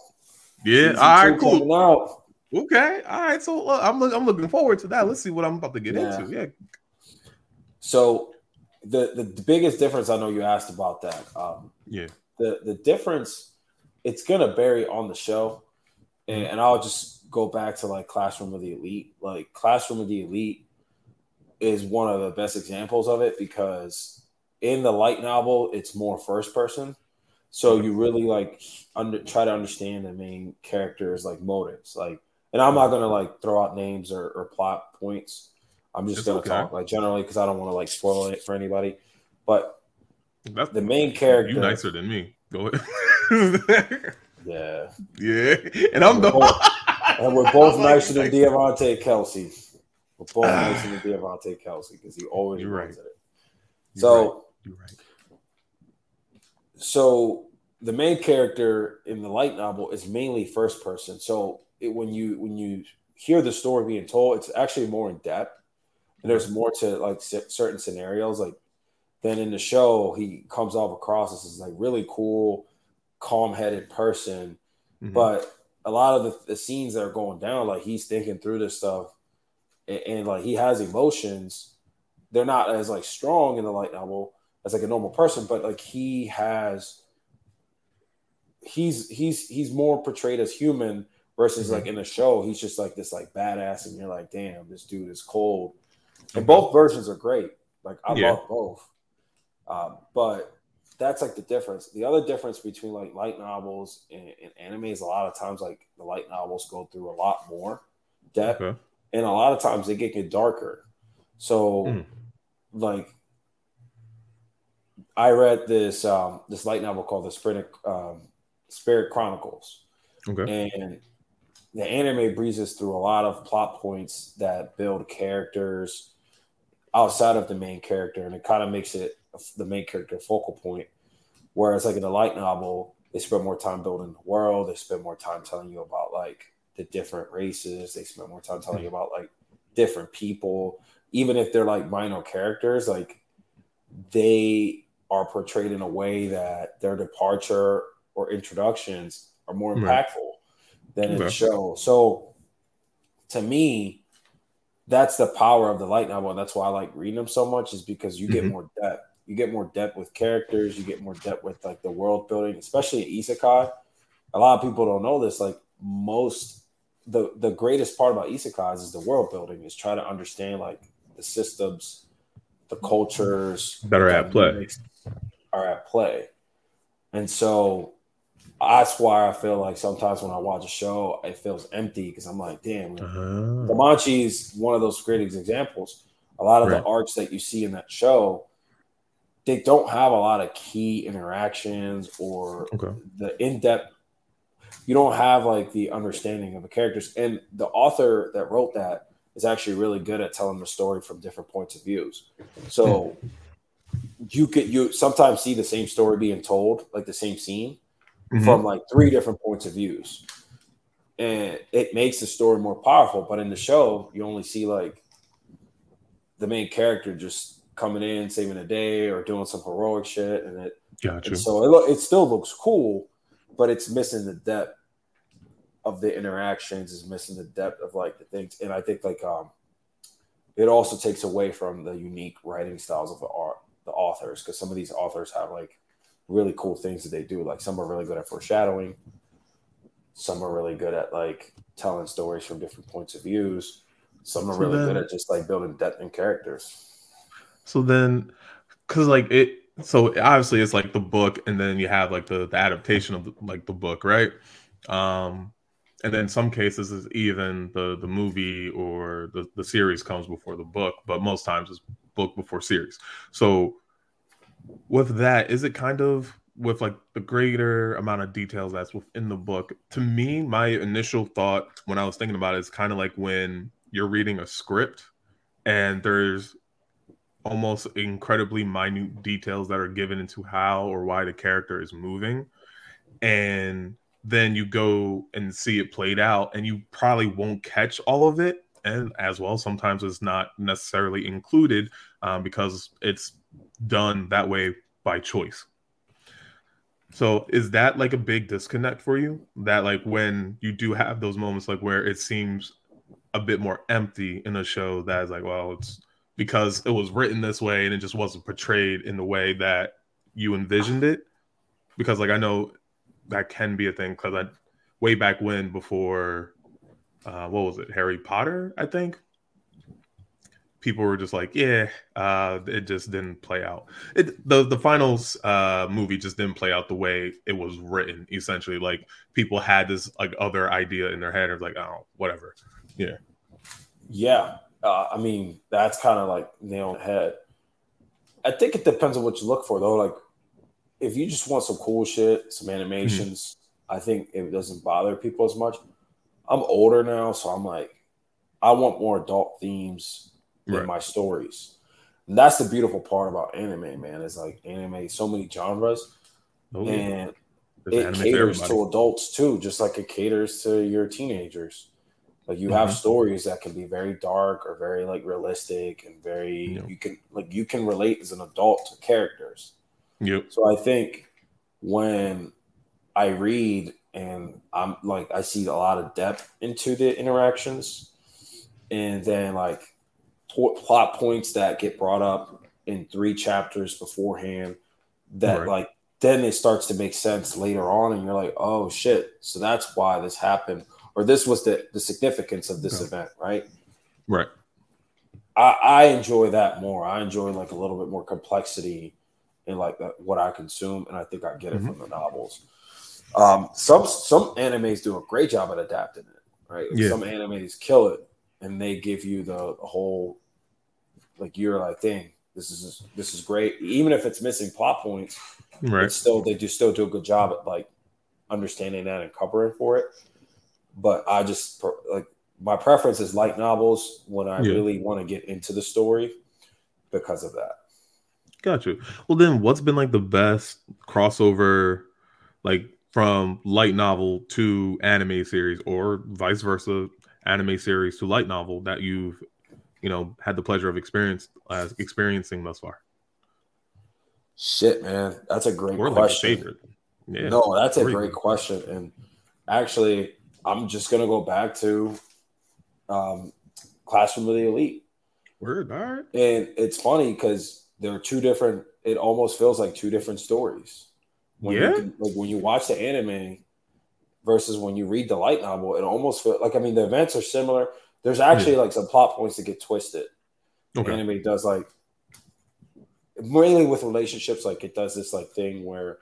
Speaker 1: Yeah. Season all right. Cool. Okay. All right. So uh, I'm I'm looking forward to that. Let's see what I'm about to get yeah. into. Yeah.
Speaker 2: So the, the, the biggest difference I know you asked about that. Um,
Speaker 1: yeah.
Speaker 2: The the difference it's gonna vary on the show, and, mm-hmm. and I'll just go back to like Classroom of the Elite. Like Classroom of the Elite is one of the best examples of it because in the light novel it's more first person so you really like under try to understand the main characters like motives like and i'm not gonna like throw out names or, or plot points i'm just it's gonna okay. talk like generally because i don't want to like spoil it for anybody but That's, the main character
Speaker 1: you nicer than me go ahead
Speaker 2: yeah
Speaker 1: yeah and i'm the
Speaker 2: both, and we're both nicer than Diamante Kelsey. We're both ah. listening to Devontae Kelsey because he always
Speaker 1: You're right.
Speaker 2: it. so, right. Right. so the main character in the light novel is mainly first person. So it, when you when you hear the story being told, it's actually more in depth. And there's more to like certain scenarios. Like then in the show, he comes off across as this like really cool, calm headed person. Mm-hmm. But a lot of the, the, scenes that are going down, like he's thinking through this stuff, and, and like he has emotions. They're not as like strong in the light novel as like a normal person, but like he has he's he's he's more portrayed as human versus mm-hmm. like in the show he's just like this like badass and you're like damn this dude is cold and both versions are great like i yeah. love both um, but that's like the difference the other difference between like light novels and, and, anime is a lot of times like the light novels go through a lot more depth okay. and a lot of times they get, get darker so mm. like I read this um, this light novel called the Spirit um, Spirit Chronicles. Okay. And the anime breezes through a lot of plot points that build characters outside of the main character, and it kind of makes it the main character focal point. Whereas, like in the light novel, they spend more time building the world. They spend more time telling you about like the different races. They spend more time telling you about like different people, even if they're like minor characters. Like they are portrayed in a way that their departure or introductions are more impactful than okay. in the show. So to me, that's the power of the light novel. And that's why I like reading them so much, is because you get mm-hmm. more depth. You get more depth with characters, you get more depth with like the world building, especially in isekai. A lot of people don't know this. Like most the the greatest part about isekais is the world building, is try to understand like the systems, the cultures
Speaker 1: that are at play.
Speaker 2: Are at play. And so that's why I feel like sometimes when I watch a show, it feels empty because I'm like, damn, uh-huh. is one of those great examples. A lot of right. the arcs that you see in that show, they don't have a lot of key interactions or okay. the in depth. You don't have like the understanding of the characters, and the author that wrote that is actually really good at telling the story from different points of views. So you could you sometimes see the same story being told, like the same scene, mm-hmm. from like three different points of views and it makes the story more powerful but in the show you only see like the main character just coming in saving a day or doing some heroic shit and it gotcha. and so it, lo- it still looks cool but it's missing the depth of the interactions is missing the depth of like the things and i think like um it also takes away from the unique writing styles of the art the authors because some of these authors have like really cool things that they do. Like some are really good at foreshadowing, some are really good at like telling stories from different points of views. Some are so really then, good at just like building depth in characters.
Speaker 1: So then, because like it, so obviously it's like the book, and then you have like the, the adaptation of the, like the book, right? Um, and then some cases is even the the movie or the the series comes before the book, but most times it's book before series. So with that, is it kind of with like the greater amount of details that's within the book? To me, my initial thought when I was thinking about it is kind of like when you're reading a script and there's almost incredibly minute details that are given into how or why the character is moving. And then you go and see it played out, and you probably won't catch all of it. And as well, sometimes it's not necessarily included um, because it's done that way by choice. So is that like a big disconnect for you? That like when you do have those moments like where it seems a bit more empty in a show that is like, well, it's because it was written this way and it just wasn't portrayed in the way that you envisioned it. Because like I know that can be a thing because I way back when before uh what was it, Harry Potter, I think people were just like, yeah, uh, it just didn't play out. It the the finals uh, movie just didn't play out the way it was written. Essentially, like people had this like other idea in their head of like, oh, whatever. Yeah,
Speaker 2: yeah. Uh, I mean, that's kind of like nail on the head. I think it depends on what you look for, though. Like, if you just want some cool shit, some animations, mm-hmm. I think it doesn't bother people as much. I'm older now, so I'm like, I want more adult themes right. in my stories. And that's the beautiful part about anime, man. It's like anime, so many genres, oh, and it caters to adults too, just like it caters to your teenagers. Like you mm-hmm. have stories that can be very dark or very like realistic and very yep. you can like you can relate as an adult to characters.
Speaker 1: Yep.
Speaker 2: So I think when I read and I'm like I see a lot of depth into the interactions, and then like plot points that get brought up in three chapters beforehand that right. like then it starts to make sense later on and you're like oh shit so that's why this happened or this was the the significance of this okay. event right
Speaker 1: right
Speaker 2: I, I enjoy that more i enjoy like a little bit more complexity in like what i consume and i think i get it mm-hmm. from the novels um, some some animes do a great job at adapting it right yeah. some animes kill it and they give you the, the whole like you're like dang this is this is great. Even if it's missing plot points right. still they do still do a good job at like understanding that and covering for it. But i just like my preference is light novels when i yeah. really want to get into the story because of that.
Speaker 1: Got you. Well then what's been like the best crossover like from light novel to anime series or vice versa anime series to light novel that you've you know had the pleasure of experience uh, experiencing thus far?
Speaker 2: Shit, man, that's a great or question. Like yeah. No, that's a great question, and actually, I'm just gonna go back to um, Classroom of the Elite.
Speaker 1: Word, all right.
Speaker 2: And it's funny because there are two different. It almost feels like two different stories. When
Speaker 1: yeah.
Speaker 2: You, like when you watch the anime versus when you read the light novel, it almost feels like I mean the events are similar. There's actually yeah. like some plot points that get twisted. Okay. Anime does like mainly with relationships, like it does this like thing where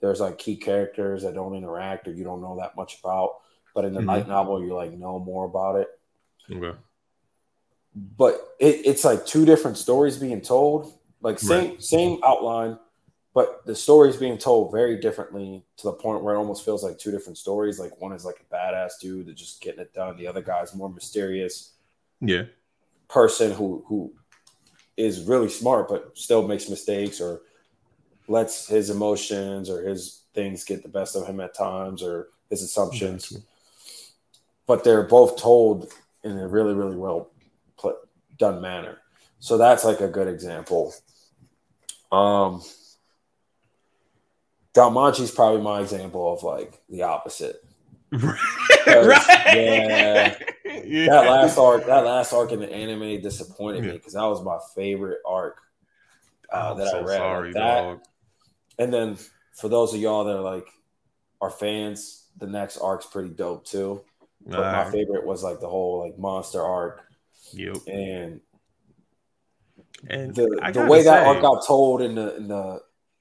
Speaker 2: there's like key characters that don't interact or you don't know that much about. But in the mm-hmm. light novel, you like know more about it.
Speaker 1: Okay.
Speaker 2: But it, it's like two different stories being told, like same right. same outline, but the story is being told very differently to the point where it almost feels like two different stories. Like one is like a badass dude that just getting it done. The other guy's more mysterious,
Speaker 1: yeah,
Speaker 2: person who who is really smart but still makes mistakes or lets his emotions or his things get the best of him at times or his assumptions. But they're both told in a really really well put, done manner. So that's like a good example. Um DanMachi's probably my example of like the opposite. right. Yeah, yeah, That last arc, that last arc in the anime disappointed yeah. me because that was my favorite arc uh, that so I read. Sorry, that. Dog. And then for those of y'all that are like are fans, the next arc's pretty dope too. But my favorite was like the whole like monster arc.
Speaker 1: Yep.
Speaker 2: And and the, the way say, that arc got told in the in the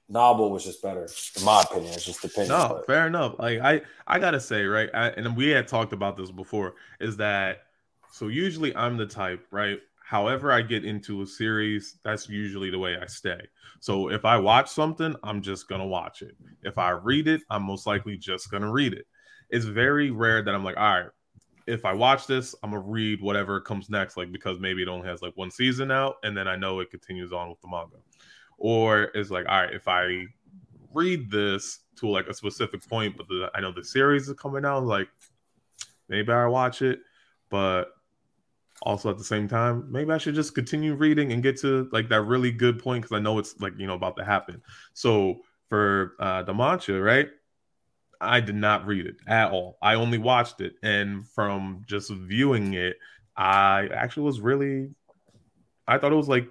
Speaker 2: novel was just better, in my opinion. It's just opinion.
Speaker 1: No, but. fair enough. Like I, I gotta say, right, I, and we had talked about this before. Is that so? Usually, I'm the type, right? However, I get into a series, that's usually the way I stay. So if I watch something, I'm just gonna watch it. If I read it, I'm most likely just gonna read it. It's very rare that I'm like, all right, if I watch this, I'm gonna read whatever comes next, like because maybe it only has like one season out, and then I know it continues on with the manga or is like, all right, if I read this to like a specific point, but the, I know the series is coming out, like maybe I watch it, but also at the same time, maybe I should just continue reading and get to like that really good point because I know it's like you know about to happen. So for uh DanMachi, right? I did not read it at all. I only watched it, and from just viewing it, I actually was really. I thought it was like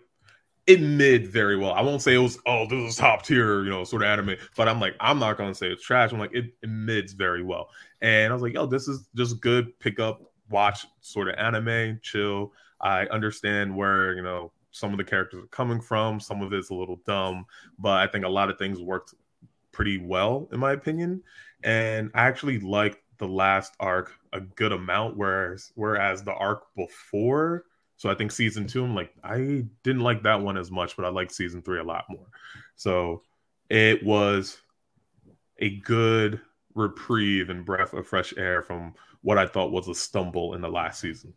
Speaker 1: it mid very well. I won't say it was oh this is top tier, you know, sort of anime, but I'm like I'm not gonna say it's trash. I'm like it, it mids very well, and I was like yo this is just good pick up watch sort of anime chill. I understand where you know some of the characters are coming from. Some of it's a little dumb, but I think a lot of things worked pretty well in my opinion. And I actually liked the last arc a good amount, whereas whereas the arc before so I think season two, I'm like, I didn't like that one as much, but I liked season three a lot more. So it was a good reprieve and breath of fresh air from what I thought was a stumble in the last season.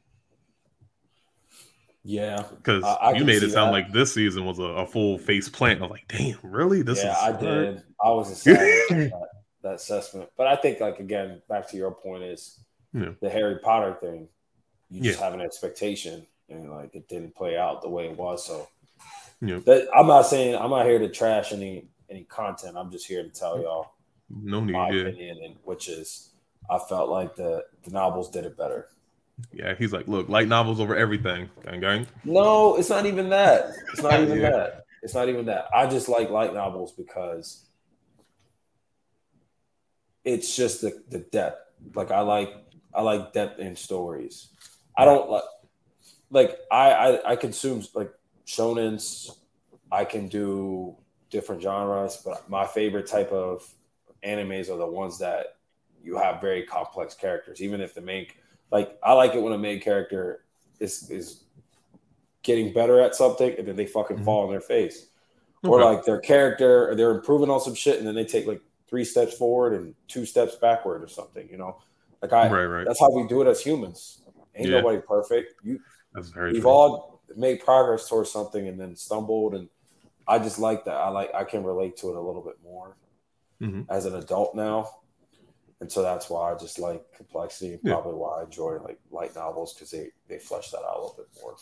Speaker 2: Yeah,
Speaker 1: because you made it sound that. like this season was a, a, full face plant. I was like, damn, really? This
Speaker 2: yeah, I did. I was excited that, that assessment, but I think like again, back to your point is yeah. the Harry Potter thing. You just have an expectation, and like it didn't play out the way it was. So, yeah. That, I'm not saying I'm not here to trash any any content. I'm just here to tell y'all
Speaker 1: no need,
Speaker 2: my yeah. opinion, and which is I felt like the the novels did it better.
Speaker 1: Yeah, he's like, look, light novels over everything. Gang, gang.
Speaker 2: No, it's not even that. It's not even yeah. that. It's not even that. I just like light novels because it's just the, the depth. Like I like I like depth in stories. I don't like like I I, I consume like shonens. I can do different genres, but my favorite type of animes are the ones that you have very complex characters, even if the main like I like it when a main character is is getting better at something and then they fucking mm-hmm. fall on their face. Okay. Or like their character, they're improving on some shit and then they take like three steps forward and two steps backward or something, you know? Like I right, right. that's how we do it as humans. Ain't yeah. nobody perfect. You that's very we've true. all made progress towards something and then stumbled and I just like that. I like I can relate to it a little bit more mm-hmm. as an adult now and so that's why I just like complexity. And probably why I enjoy like light novels because they they flesh that out a little bit more.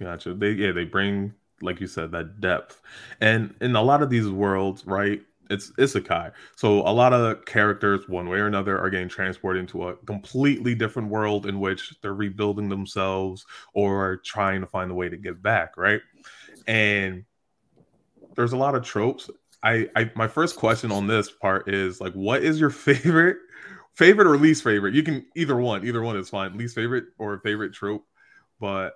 Speaker 1: Gotcha. They yeah they bring like you said that depth, and in a lot of these worlds, right? It's isekai. So a lot of characters, one way or another, are getting transported into a completely different world in which they're rebuilding themselves or trying to find a way to get back, right? And there's a lot of tropes I, I my first question on this part is like, what is your favorite favorite or least favorite? You can either one, either one is fine. Least favorite or favorite trope, but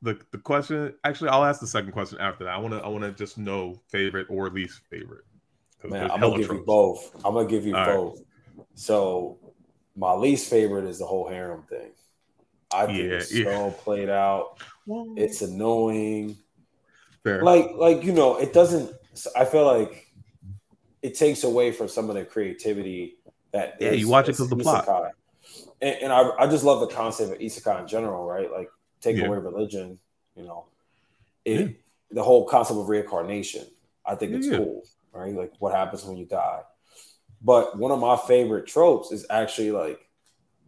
Speaker 1: the the question actually I'll ask the second question after that. I want to I want to just know favorite or least favorite.
Speaker 2: Man, I'm gonna give tropes. you both. I'm gonna give you All both. Right. So my least favorite is the whole harem thing. I think yeah, it's yeah. so played out. It's annoying. Fair. Like like you know, it doesn't I feel like it takes away from some of the creativity that
Speaker 1: yeah, is, you watch it because the plot.
Speaker 2: And, and, I, I just love the concept of isekai in general, right? Like take yeah. away religion, you know, it, yeah. the whole concept of reincarnation. I think it's yeah. cool, right? Like what happens when you die. But one of my favorite tropes is actually like,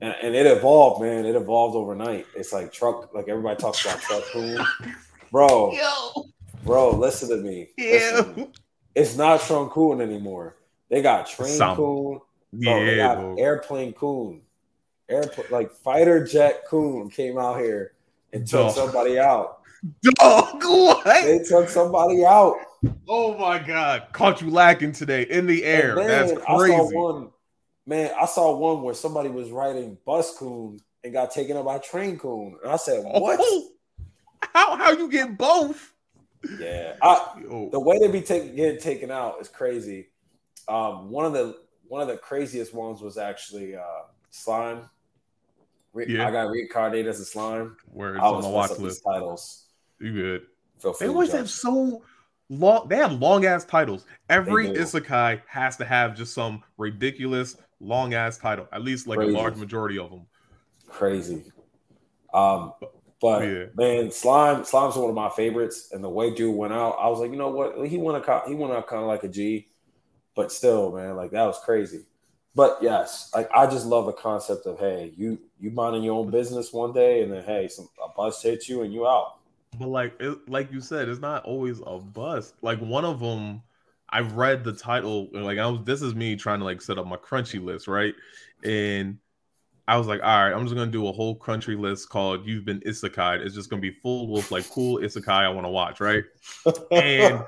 Speaker 2: and, and it evolved, man. It evolved overnight. It's like truck, like everybody talks about truck bro. Yo. Bro, listen to me. Yeah. Listen. It's not Truck-kun anymore. They got Train Some. Coon. Bro, yeah, they got bro. Airplane Coon. Airplane like fighter jet Coon came out here and took Dog. somebody out.
Speaker 1: Dog, what?
Speaker 2: They took somebody out.
Speaker 1: Oh my god, caught you lacking today in the air. Man, That's crazy.
Speaker 2: I one, man, I saw one where somebody was riding bus coon and got taken up by train coon. And I said, What? Oh,
Speaker 1: how how you get both?
Speaker 2: Yeah, I, the way they be taken getting taken out is crazy. Um, one of the one of the craziest ones was actually uh, slime. Re- yeah. I got reincarnated as a slime.
Speaker 1: Where it's on the watch list. Titles. You good? They always have so long. They have long ass titles. Every isekai has to have just some ridiculous long ass title. At least like Crazy. a large majority of them.
Speaker 2: Crazy. Um, but yeah. man, slime slime's one of my favorites, and the way dude went out, I was like, you know what? He went out, he went out kind of like a G, but still, man, like that was crazy. But yes, like I just love the concept of hey, you you minding your own business one day, and then hey, some a bus hits you and you out.
Speaker 1: But like it, like you said, it's not always a bust. Like one of them, I read the title, like I was. This is me trying to like set up my crunchy list, right? And I was like, all right, I'm just gonna do a whole country list called "You've Been Isekai." It's just gonna be full with like cool isekai I want to watch, right? And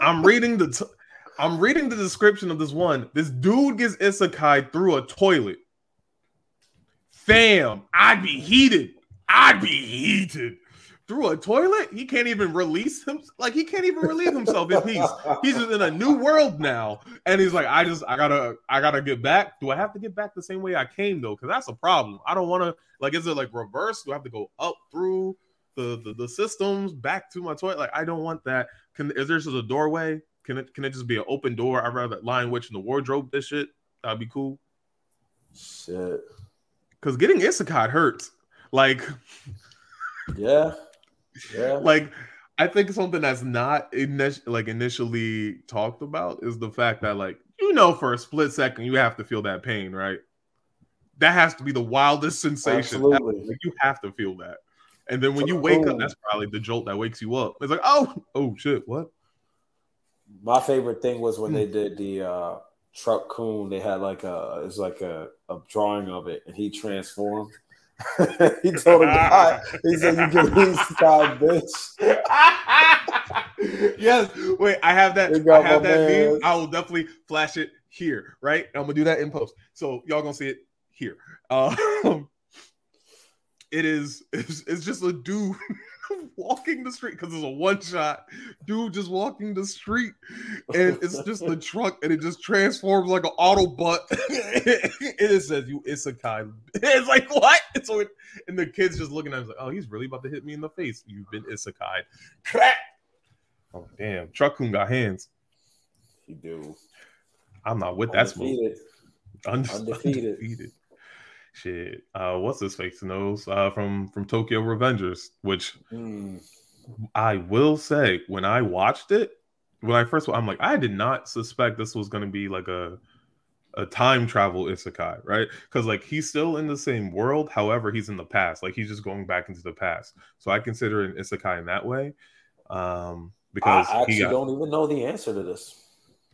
Speaker 1: I'm reading the, t- I'm reading the description of this one. This dude gets isekai through a toilet. Fam, I'd be heated. I'd be heated through a toilet. He can't even release him. Like he can't even relieve himself in peace. He's just in a new world now, and he's like, I just, I gotta, I gotta get back. Do I have to get back the same way I came though? Because that's a problem. I don't want to. Like, is it like reverse? Do I have to go up through the, the the systems back to my toilet? Like, I don't want that. Can is there just a doorway? Can it can it just be an open door? I'd rather Lion Witch in the wardrobe. This shit that'd be cool.
Speaker 2: Shit.
Speaker 1: Because getting isekai hurts. Like,
Speaker 2: yeah,
Speaker 1: Yeah. Like I think something that's not init- like initially talked about is the fact that like you know for a split second you have to feel that pain, right? That has to be the wildest sensation. Absolutely. Like, you have to feel that. And then when you wake up, that's probably the jolt that wakes you up. It's like, oh, oh shit, what?
Speaker 2: My favorite thing was when hmm. they did the uh Truck-kun. They had like a it's like a, a drawing of it, and he transformed. he told a guy, he said, "You get these guy, bitch."
Speaker 1: yes. Wait, I have that. I have that meme. I will definitely flash it here. Right. I'm gonna do that in post, so y'all gonna see it here. Um, it is. It's, it's just a dude walking the street because it's a one shot. Dude just walking the street and it's just the truck and it just transforms like an Autobot. It says you isekai. It's like what? It's so it, and the kids just looking at him like oh he's really about to hit me in the face. You've been isekai Crack! oh damn. Truck-kun got hands.
Speaker 2: He do.
Speaker 1: I'm not with that smoke.
Speaker 2: Undefeated.
Speaker 1: undefeated shit. Uh, what's his face knows uh, from from Tokyo Revengers, which mm. I will say when I watched it, when I first, I'm like, I did not suspect this was going to be like a a time travel isekai, right? Because like he's still in the same world, however, he's in the past. Like he's just going back into the past. So I consider an isekai in that way. Um, because
Speaker 2: I actually got, don't even know the answer to this.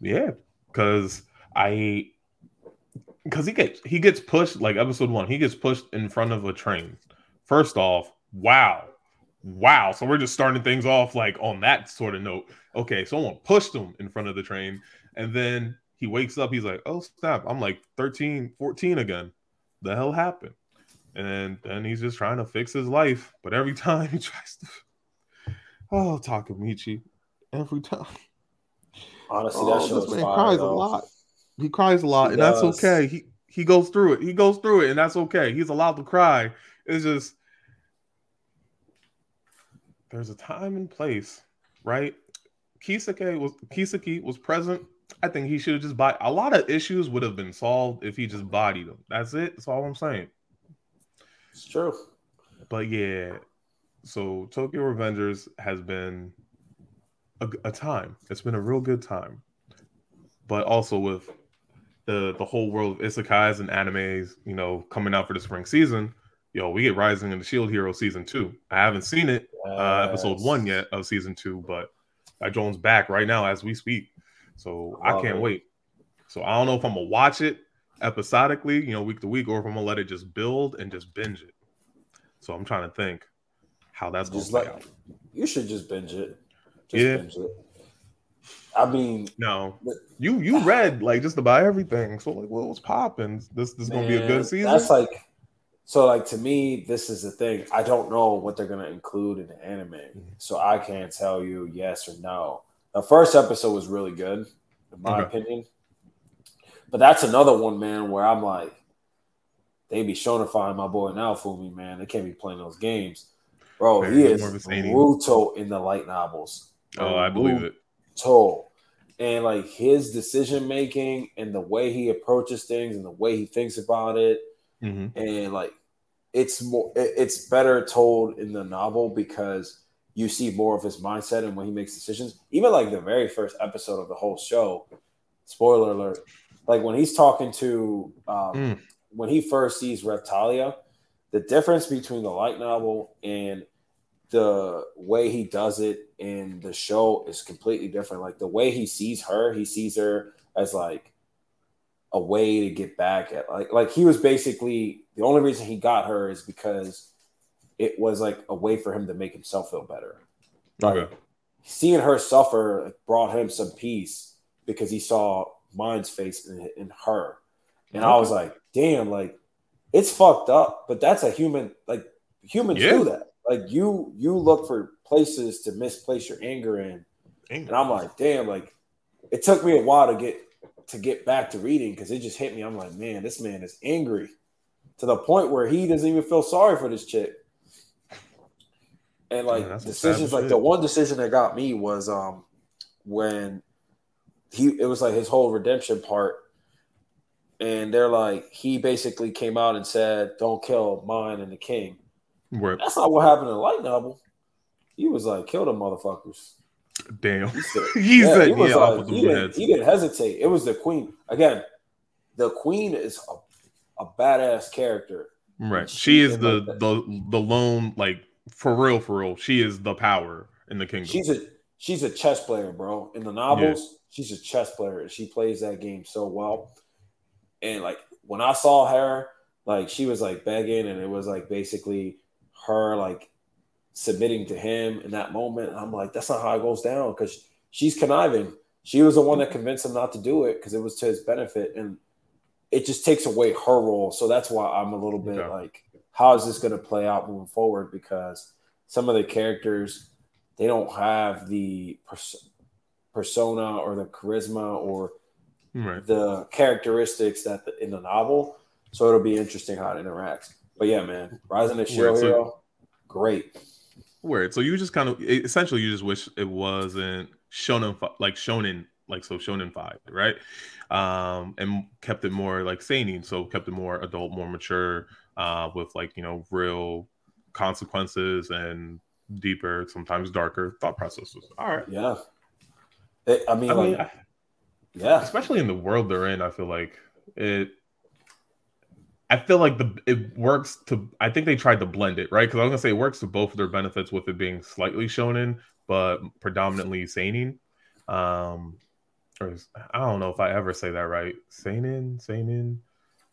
Speaker 1: Yeah, because I because he gets he gets pushed like episode one. He gets pushed in front of a train. First off, wow, wow. So we're just starting things off like on that sort of note. Okay, someone pushed him in front of the train, and then he wakes up. He's like, "Oh snap! I'm like 13, 14 again. The hell happened?" And then he's just trying to fix his life, but every time he tries to, oh Takemichi, every time.
Speaker 2: Honestly, that oh, show man cries though. a
Speaker 1: lot. He cries a lot, he and does. that's okay. He he goes through it. He goes through it, and that's okay. He's allowed to cry. It's just there's a time and place, right? Kisaki was Kisaki was present. I think he should have just bought a lot of issues would have been solved if he just bodied them. That's it. That's all I'm saying.
Speaker 2: It's true.
Speaker 1: But yeah, so Tokyo Revengers has been a, a time. It's been a real good time. But also with the the whole world of isekais and animes, you know, coming out for the spring season, yo, we get Rising of the Shield Hero season two. I haven't seen it, yes. uh, episode one yet of season two, but that Jones back right now as we speak, so I, I can't it. wait. So I don't know if I'm gonna watch it episodically, you know, week to week, or if I'm gonna let it just build and just binge it. So I'm trying to think how that's just going to like, out.
Speaker 2: You should just binge it. Just yeah. Binge it. I mean,
Speaker 1: no, you you read like just to buy everything. So like, what was popping? This this man, gonna be a good season.
Speaker 2: That's like, so like to me, this is the thing. I don't know what they're gonna include in the anime, mm-hmm. so I can't tell you yes or no. The first episode was really good, in my okay. opinion. But that's another one, man, where I'm like, they be shonifying my boy now for me, man. They can't be playing those games, bro. he is brutal in the light novels.
Speaker 1: Oh, I believe it.
Speaker 2: Toll and like his decision making and the way he approaches things and the way he thinks about it mm-hmm. and like it's more it's better told in the novel because you see more of his mindset and when he makes decisions even like the very first episode of the whole show spoiler alert like when he's talking to um, mm. when he first sees Raphtalia the difference between the light novel and the way he does it in the show is completely different. Like the way he sees her, he sees her as like a way to get back at like like he was basically the only reason he got her is because it was like a way for him to make himself feel better.
Speaker 1: Okay. Like,
Speaker 2: seeing her suffer brought him some peace because he saw Myne's face in, in her. And okay. I was like, damn, like it's fucked up, but that's a human like humans yeah. do that like you you look for places to misplace your anger in. Anger. And I'm like, damn, like it took me a while to get to get back to reading because it just hit me. I'm like, man, this man is angry to the point where he doesn't even feel sorry for this chick. And like yeah, decisions, like the one decision that got me was um when he it was like his whole redemption part. And they're like, he basically came out and said, Don't kill Myne and the king.
Speaker 1: Right.
Speaker 2: That's not what happened in the light novel. he was like, kill them motherfuckers.
Speaker 1: Damn. He said, he, yeah, said, he,
Speaker 2: was yeah, like, he, didn't, he didn't hesitate. It was the queen. Again, the queen is a, a badass character.
Speaker 1: Right. She, she is the, like the the lone, like for real, for real. She is the power in the kingdom.
Speaker 2: She's a she's a chess player, bro. In the novels, yeah. she's a chess player. and She plays that game so well. And like when I saw her, like she was like begging, and it was like basically her like submitting to him in that moment. And I'm like, that's not how it goes down because she's conniving. She was the one that convinced him not to do it because it was to his benefit. And it just takes away her role. So that's why I'm a little bit okay. like, how is this going to play out moving forward? Because some of the characters, they don't have the pers- persona or the charisma or right. the characteristics that the, in the novel. So it'll be interesting how it interacts. But yeah, man, Rising of Shield Hero, great.
Speaker 1: Weird. So you just kind of essentially you just wish it wasn't shonen like shonen like so shonen five, right? Um, and kept it more like seinen, so kept it more adult, more mature, uh, with like you know real consequences and deeper, sometimes darker thought processes. All right.
Speaker 2: Yeah. It, I mean, I like, mean,
Speaker 1: yeah. Especially in the world they're in, I feel like it I feel like the it works to. I think they tried to blend it right because I was gonna say it works to both of their benefits with it being slightly shonen but predominantly seinen. Um, or I don't know if I ever say that right. Seinen, seinen.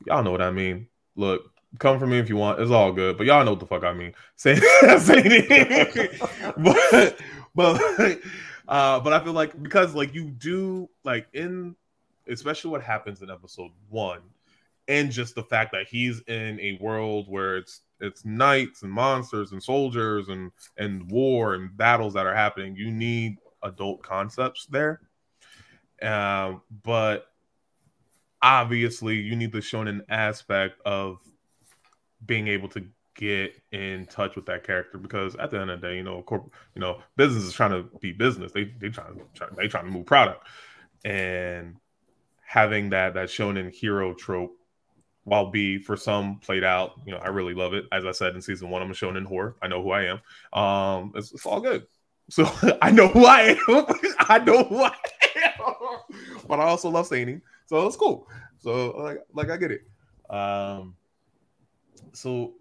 Speaker 1: Y'all know what I mean. Look, come for me if you want. It's all good, but y'all know what the fuck I mean. Seinen, but but uh, but I feel like because like you do like in especially what happens in episode one and just the fact that he's in a world where it's it's knights and monsters and soldiers and and war and battles that are happening. You need adult concepts there. Uh, but obviously you need the shonen aspect of being able to get in touch with that character because at the end of the day you know corp- you know business is trying to be business. They they trying to they trying to move product. And having that that shonen hero trope while B for some played out. You know, I really love it. As I said in season one, I'm a shonen whore. I know who I am. Um, it's, it's all good. So I know who I am. I know who I am. but I also love seinen, so it's cool. So like, like I get it. Um, so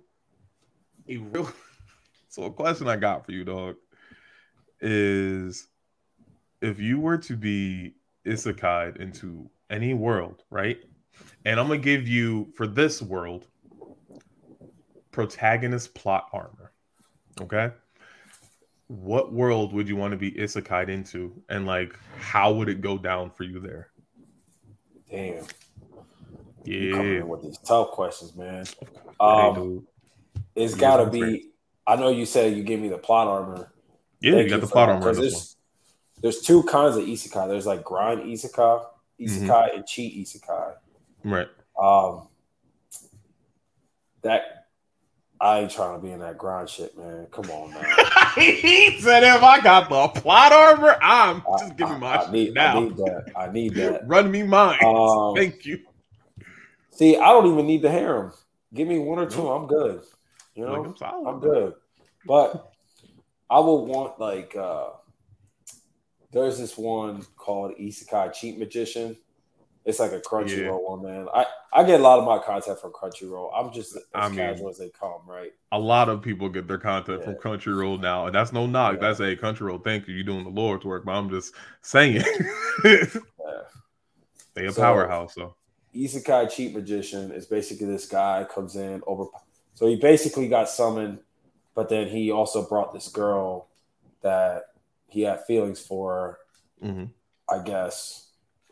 Speaker 1: a real, so a question I got for you, dog, is if you were to be isekai into any world, right? And I'm gonna give you for this world protagonist plot armor. Okay. What world would you want to be isekai into? And like how would it go down for you there?
Speaker 2: Damn.
Speaker 1: Yeah.
Speaker 2: with these tough questions, man. Um, it's gotta be. I know you said you give me the plot armor.
Speaker 1: Yeah, Thank you got the plot armor.
Speaker 2: There's, there's two kinds of isekai. There's like grind isekai, isekai, mm-hmm. and cheat isekai.
Speaker 1: Right.
Speaker 2: Um, that I ain't trying to be in that grind shit, man. Come on, man.
Speaker 1: he said, "If I got the plot armor, I'm just giving my
Speaker 2: I, I need, now. I need that. I need that.
Speaker 1: Run me mine. Um, Thank you.
Speaker 2: See, I don't even need the harem. Give me one or two. I'm good. You know, like I'm, I'm good. But I would want like uh there's this one called Isekai Cheat Magician. It's like a Crunchyroll yeah. one, man. I, I get a lot of my content from Crunchyroll. I'm just as I mean, casual as they come, right?
Speaker 1: A lot of people get their content yeah. from Crunchyroll now, and that's no knock. Yeah. That's a Crunchyroll. Thank you. You're doing the Lord's work, but I'm just saying. They a so, powerhouse, so.
Speaker 2: Isekai Cheat Magician is basically this guy comes in over. So he basically got summoned, but then he also brought this girl that he had feelings for. Mm-hmm. I guess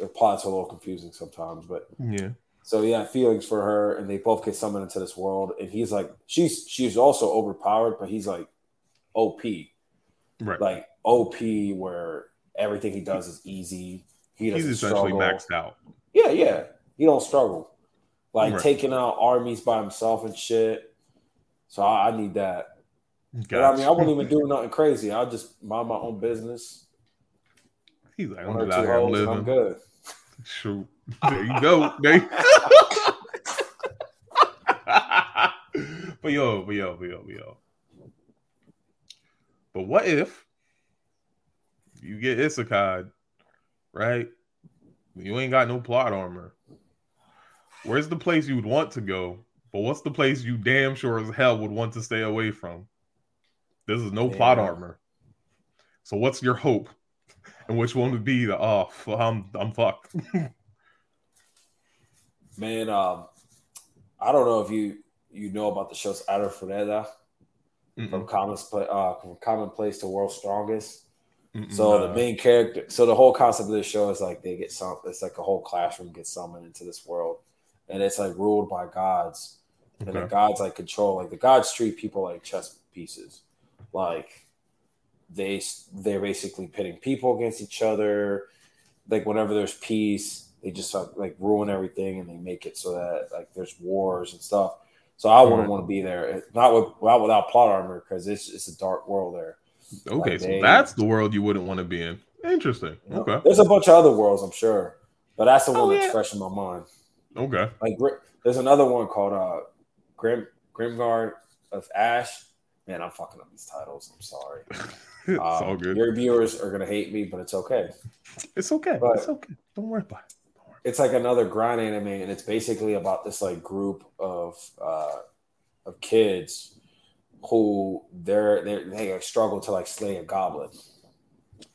Speaker 2: the plot's are a little confusing sometimes, but
Speaker 1: yeah.
Speaker 2: So yeah, feelings for her, and they both get summoned into this world, and he's like, she's she's also overpowered, but he's like OP,
Speaker 1: right?
Speaker 2: Like OP, where everything he does is easy. He doesn't he's essentially struggle. maxed
Speaker 1: out.
Speaker 2: Yeah, yeah, he don't struggle, like right. taking out armies by himself and shit. So I, I need that. Gotcha. But I mean, I wouldn't even do nothing crazy. I'll just mind my own business.
Speaker 1: He's like, I'm just out here living.
Speaker 2: I'm good.
Speaker 1: Shoot. There you go. There you but yo, but yo, but yo, but yo. But what if you get isekai, right? You ain't got no plot armor. Where's the place you would want to go? But what's the place you damn sure as hell would want to stay away from? This is no plot armor. So what's your hope? And which one would be the oh I'm I'm fucked.
Speaker 2: Man, um, I don't know if you you know about the show's Arifureta from Common uh, from Commonplace to World's Strongest. Mm-mm, so the main character, so the whole concept of the show is like they get some. It's like a whole classroom gets summoned into this world, and it's like ruled by gods, okay. and the gods like control. Like the gods treat people like chess pieces, like they they're basically pitting people against each other. Like whenever there's peace, they just like ruin everything and they make it so that like there's wars and stuff. So I wouldn't want to be there, not with not without plot armor because it's it's a dark world there.
Speaker 1: Okay, like so they, that's the world you wouldn't want to be in. Interesting. You know, okay,
Speaker 2: there's a bunch of other worlds, I'm sure, but that's the one oh, that's yeah. fresh in my mind.
Speaker 1: Okay,
Speaker 2: like there's another one called uh Grim Grimguard of Ash. Man, I'm fucking up these titles. I'm sorry.
Speaker 1: it's um, all good.
Speaker 2: Your viewers are gonna hate me, but it's okay.
Speaker 1: It's okay. But it's okay. Don't worry about it
Speaker 2: it's like another grind anime, and it's basically about this like group of uh, of kids who they're, they're they struggle to like slay a goblin.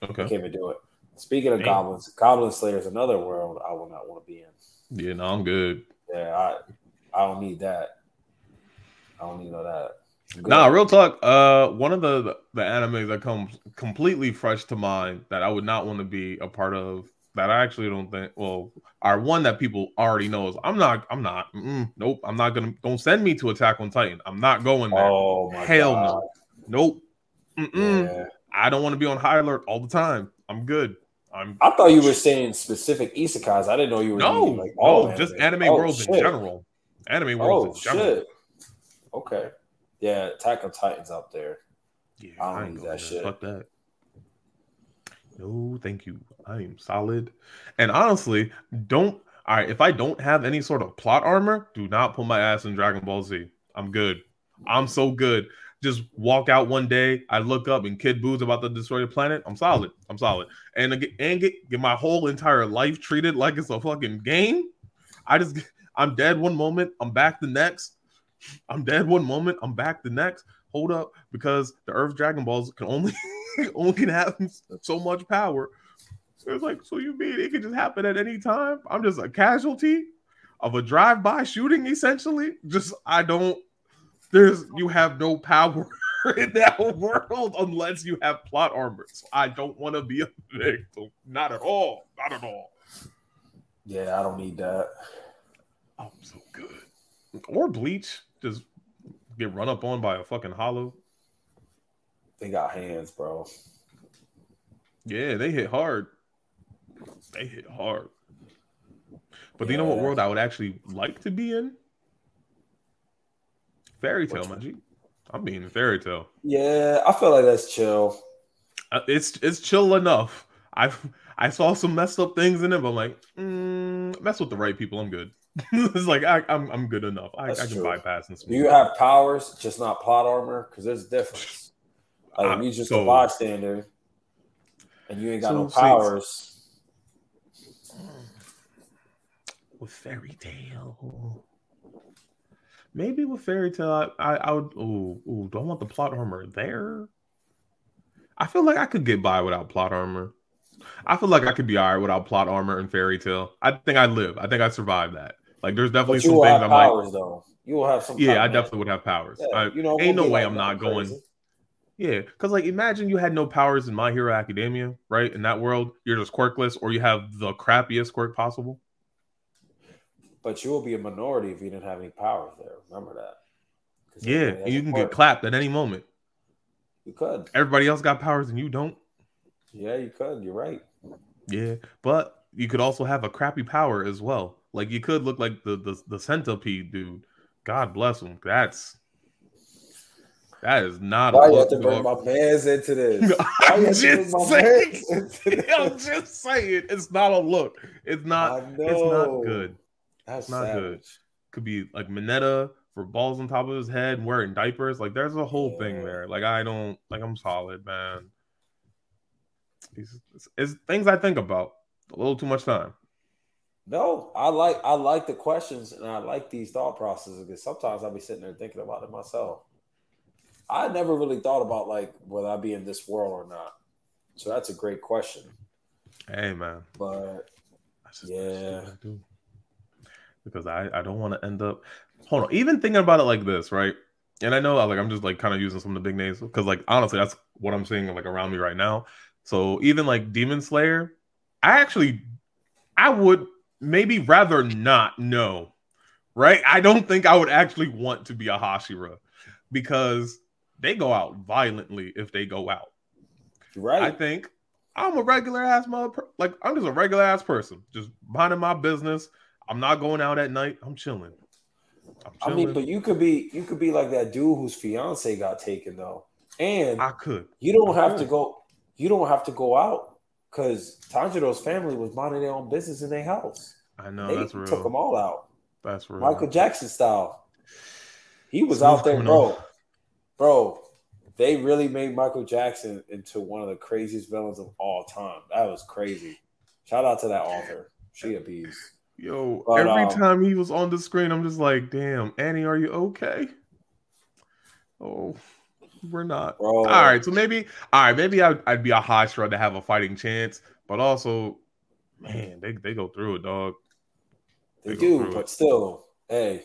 Speaker 2: Okay, can't even do it. Speaking of Damn. goblins, Goblin Slayer is another world I will not want to be in.
Speaker 1: Yeah, no, I'm good.
Speaker 2: Yeah, I I don't need that. I don't need no that.
Speaker 1: Nah, real talk. Uh, one of the, the animes that comes completely fresh to mind that I would not want to be a part of that I actually don't think well are one that people already knows. I'm not. I'm not. nope. I'm not gonna. Don't send me to Attack on Titan. I'm not going there. Oh my hell God. no. Nope. Yeah. I don't want to be on high alert all the time. I'm good. I'm.
Speaker 2: I thought you were saying specific isekais. I didn't know you were.
Speaker 1: No, like no, just anime oh, worlds shit. in general. Anime worlds oh, in general. Shit.
Speaker 2: Okay. Yeah, Attack on Titan's up there.
Speaker 1: Yeah, I don't I need that shit. Fuck that. No, thank you. I am solid. And honestly, don't all right. If I don't have any sort of plot armor, do not put my ass in Dragon Ball Z. I'm good. I'm so good. Just walk out one day. I look up and Kid Buu's about to destroy the planet. I'm solid. I'm solid. And and get, get my whole entire life treated like it's a fucking game. I just I'm dead one moment. I'm back the next. I'm dead one moment. I'm back the next. Hold up, because the Earth Dragon Balls can only only can have so much power. It's like, so you mean it can just happen at any time? I'm just a casualty of a drive-by shooting, essentially. Just I don't. There's you have no power in that world unless you have plot armor. So I don't want to be a victim. Not at all. Not at all.
Speaker 2: Yeah, I don't need that.
Speaker 1: I'm so good. Or bleach. Just get run up on by a fucking hollow.
Speaker 2: They got hands, bro.
Speaker 1: Yeah, they hit hard. They hit hard. But yeah. you know what world I would actually like to be in? Fairy Tail, my G. I'm being Fairy Tail.
Speaker 2: Yeah, I feel like that's chill.
Speaker 1: Uh, it's it's chill enough. I I saw some messed up things in it, but I'm like, mm, mess with the right people. I'm good. it's like I, am I'm, I'm good enough. I, I can true. bypass
Speaker 2: this. Do you have powers, just not plot armor? Because there's a difference. Like, uh, you just so, a bystander, and you ain't got so, no powers.
Speaker 1: with Fairy Tail. maybe with Fairy Tail, I, I, I would. Oh, oh, do I want the plot armor there? I feel like I could get by without plot armor. I feel like I could be all right without plot armor and Fairy Tail. I think I'd live. I think I'd survive that. Like, there's definitely some things I
Speaker 2: might. Though. You will have some.
Speaker 1: Yeah, I definitely would have powers. Yeah, I, you know, ain't no way I'm not going. Yeah, because like imagine you had no powers in My Hero Academia, right? In that world, you're just quirkless, or you have the crappiest quirk possible.
Speaker 2: But you will be a minority if you didn't have any powers there. Remember that.
Speaker 1: Yeah, you can get clapped at any moment.
Speaker 2: You could.
Speaker 1: Everybody else got powers and you don't.
Speaker 2: Yeah, you could. You're right.
Speaker 1: Yeah, but you could also have a crappy power as well. Like you could look like the the, the centipede dude. God bless him. That's that is not
Speaker 2: Why a look. you have to bring my fans into this?
Speaker 1: I'm just saying. I'm just saying. It's not a look. It's not. It's not good. That's not savage. good. Could be like Mineta for balls on top of his head, wearing diapers. Like there's a whole yeah. thing there. Like I don't like I'm solid, man. It's, it's, it's things I think about. A little too much time.
Speaker 2: No, I like I like the questions and I like these thought processes because sometimes I'll be sitting there thinking about it myself. I never really thought about like whether I be in this world or not. So that's a great question.
Speaker 1: Hey man.
Speaker 2: But yeah. I
Speaker 1: because I, I don't want to end up hold on. Even thinking about it like this, right? And I know like I'm just like kind of using some of the big names because like honestly that's what I'm seeing like around me right now. So even like Demon Slayer, I actually I would maybe rather not know, right? I don't think I would actually want to be a Hashira because they go out violently if they go out.
Speaker 2: Right.
Speaker 1: I think I'm a regular ass mother. Like I'm just a regular ass person, just minding my business. I'm not going out at night. I'm chilling.
Speaker 2: I'm chilling. I mean, but you could be you could be like that dude whose fiance got taken though, and
Speaker 1: I could.
Speaker 2: You don't
Speaker 1: I
Speaker 2: have
Speaker 1: could.
Speaker 2: to go. You don't have to go out because Tanjiro's family was minding their own business in their house.
Speaker 1: I know they that's real.
Speaker 2: Took them all out.
Speaker 1: That's real.
Speaker 2: Michael Jackson style. He was out there, bro. Bro, they really made Michael Jackson into one of the craziest villains of all time. That was crazy. Shout out to that author. She a beast.
Speaker 1: Yo, but, every um, time he was on the screen, I'm just like, damn, Annie, are you okay? Oh, we're not. Bro. All right, so maybe, all right, maybe I'd, I'd be a Hashira to have a fighting chance, but also, man, they, they go through it, dog.
Speaker 2: They, they do, but it. still, hey.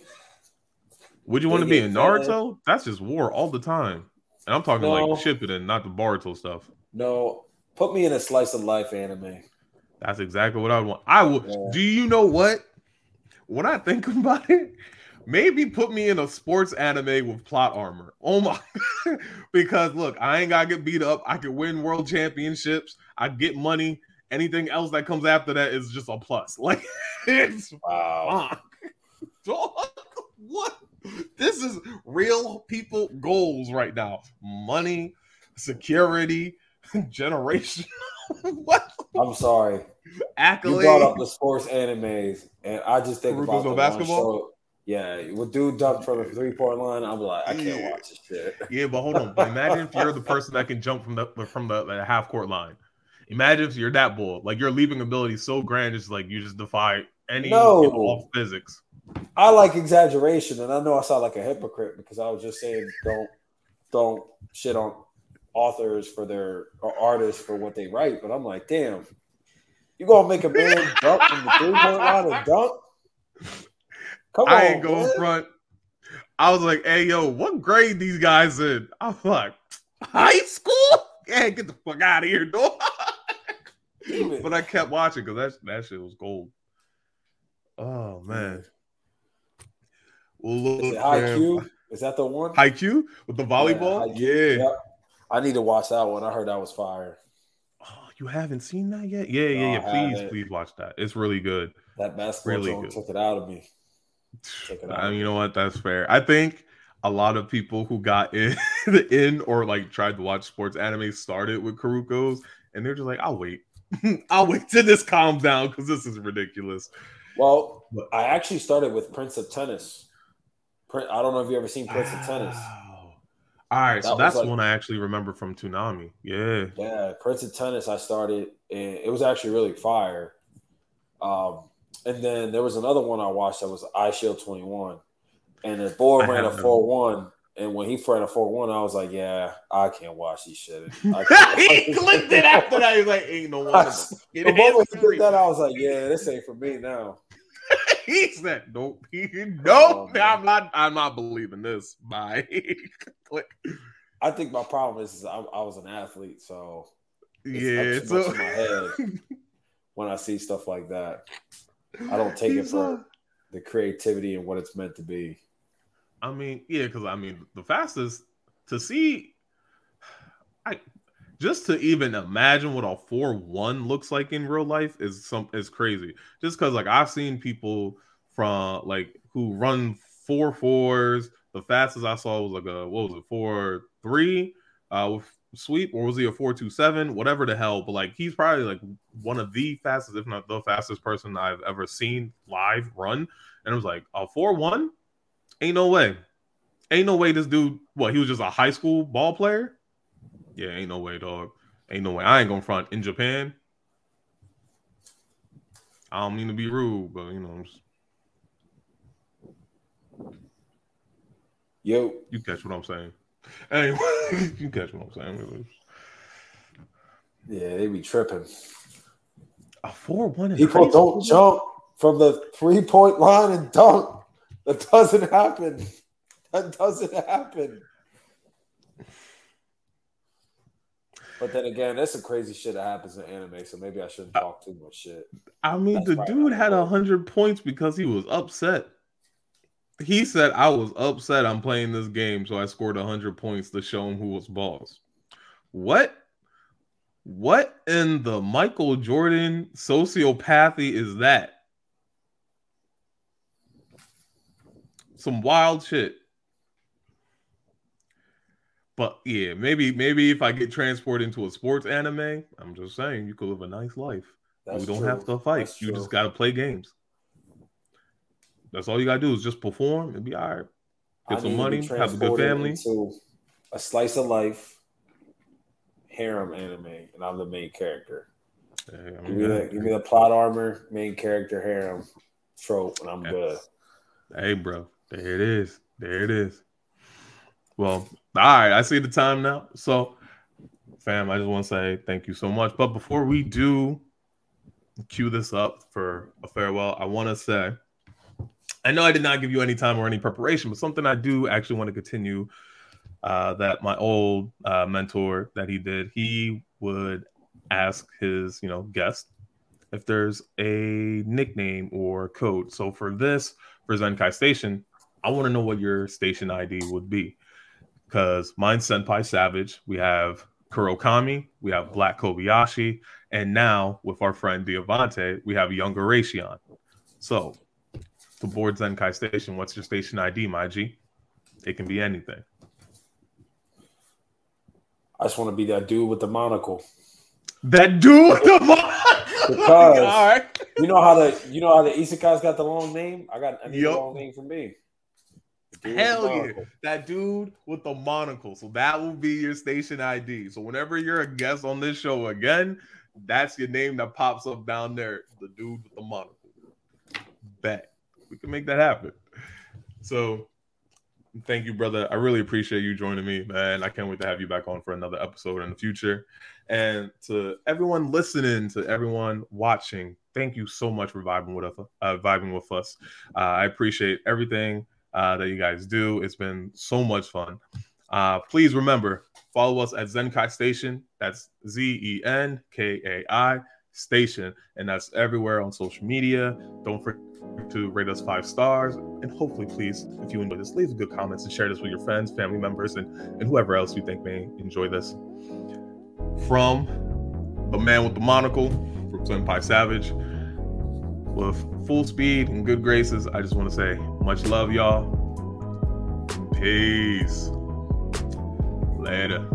Speaker 1: Would you want to be in Naruto? That's just war all the time. And I'm talking no. like Shippuden, not the Boruto stuff.
Speaker 2: No, put me in a slice of life anime.
Speaker 1: That's exactly what I want. I will. Yeah. Do you know what? When I think about it, maybe put me in a sports anime with plot armor. Oh my! because look, I ain't gotta get beat up. I can win world championships. I get money. Anything else that comes after that is just a plus. Like it's wow. what? This is real people goals right now. Money, security, generation. what?
Speaker 2: I'm sorry. Accolades. You brought up the sports animes, and I just think about the basketball. Show. Yeah, with dude dunked from the three point line, I'm like, I can't yeah. watch this shit.
Speaker 1: Yeah, but hold on. Imagine if you're the person that can jump from the from the, the half court line. Imagine if you're that bull, like your leaping ability is so grand, it's like you just defy any no. physics.
Speaker 2: I like exaggeration, and I know I sound like a hypocrite because I was just saying don't don't shit on authors for their or artists for what they write, but I'm like, damn, you gonna make a man jump from the three point line and dunk?
Speaker 1: Come on, I ain't going man. front. I was like, hey yo, what grade these guys in? I'm like, high school? Yeah, get the fuck out of here, dog. but I kept watching because that that shit was gold. Oh man.
Speaker 2: Well, look, Is it Haikyuu? Is that the one?
Speaker 1: Haikyuu with the volleyball? Yeah. yeah. Yep.
Speaker 2: I need to watch that one. I heard that was fire.
Speaker 1: Oh, you haven't seen that yet? Yeah, yeah, no, yeah. Please, please watch that. It's really good.
Speaker 2: That basketball really good. took it out of me.
Speaker 1: You know what? That's fair. I think a lot of people who got in, in or like tried to watch sports anime started with Kuroko's, and they're just like, "I'll wait. I'll wait till this calms down because this is ridiculous."
Speaker 2: Well, but, I actually started with Prince of Tennis. I don't know if you ever seen Prince of Tennis.
Speaker 1: All right, that so that's like, one I actually remember from Toonami. Yeah,
Speaker 2: yeah, Prince of Tennis. I started, and it was actually really fire. Um, and then there was another one I watched that was Eyeshield Twenty One, and the boy ran a four one. And when he ran a four one, I was like, "Yeah, I can't watch these shit."
Speaker 1: he clicked it after that. He's like, "Ain't no one."
Speaker 2: The moment he did that, I was like, "Yeah, this ain't for me now."
Speaker 1: he said, "Nope, nope, oh, I'm not. I'm not believing this." Bye.
Speaker 2: Click. I think my problem is, is I, I, was an athlete, so
Speaker 1: yeah, it's so...
Speaker 2: in my head when I see stuff like that. I don't take He's it for a... the creativity and what it's meant to be.
Speaker 1: I mean, yeah, because I mean, the fastest to see, I just to even imagine what a four one looks like in real life is some is crazy. Just because like I've seen people from like who run four fours. The fastest I saw was like a what was it four three uh with sweep or was he a four two seven whatever the hell. But like he's probably like one of the fastest, if not the fastest person I've ever seen live run. And it was like a four one Ain't no way. Ain't no way this dude, what, he was just a high school ball player? Yeah, ain't no way, dog. Ain't no way. I ain't gonna front in Japan. I don't mean to be rude, but you know,
Speaker 2: Yo,
Speaker 1: you catch what I'm saying. Anyway, you catch what I'm saying.
Speaker 2: Yeah, they be tripping.
Speaker 1: A four one.
Speaker 2: People don't jump from the three point line and dunk. That doesn't happen. That doesn't happen. But then again, that's some crazy shit that happens in anime, so maybe I shouldn't talk too much shit.
Speaker 1: I mean, that's the dude had a hundred points because he was upset. He said, "I was upset. I'm playing this game, so I scored a hundred points to show him who was boss." What? What in the Michael Jordan sociopathy is that? Some wild shit. But yeah, maybe maybe if I get transported into a sports anime, I'm just saying you could live a nice life. That's you don't true. have to fight. That's you true. just gotta play games. That's all you gotta do is just perform and be all right. Get I some money, have a good family.
Speaker 2: a slice of life harem anime, and I'm the main character. Hey, give, me the, give me the plot armor, main character harem trope, and I'm good.
Speaker 1: Hey, bro, there it is. There it is. Well, all right, I see the time now. So, fam, I just want to say thank you so much. But before we do cue this up for a farewell, I want to say I know I did not give you any time or any preparation, but something I do actually want to continue uh, that my old uh, mentor that he did, he would ask his, you know, guest if there's a nickname or code. So for this, for Zenkai Station, I want to know what your station ID would be. Because mine's Senpai Savage. We have Kurokami, we have Black Kobayashi, and now with our friend Diavante, we have Younger Raytheon. So to board Zenkai Station, what's your station ID, my G? It can be anything.
Speaker 2: I just want to be that dude with the monocle.
Speaker 1: That dude with the monocle.
Speaker 2: because all right. you know how the you know how the isekai's got the long name. I got I need yep. a long name for me.
Speaker 1: Hell yeah, that dude with the monocle. So that will be your station ID. So whenever you're a guest on this show again, that's your name that pops up down there. The dude with the monocle. Bet we can make that happen. So Thank you, brother. I really appreciate you joining me, man. I can't wait to have you back on for another episode in the future. And to everyone listening, to everyone watching, thank you so much for vibing with us. Uh, vibing with us. Uh, I appreciate everything uh, that you guys do. It's been so much fun. Uh, please remember, follow us at Zenkai Station. That's Z E N K A I Station, and that's everywhere on social media. Don't forget to rate us five stars. And hopefully, please, if you enjoy this, leave a good comments and share this with your friends, family members, and, and whoever else you think may enjoy this. From the man with the monocle, from Senpai Savage, with full speed and good graces, I just want to say much love, y'all. Peace. Later.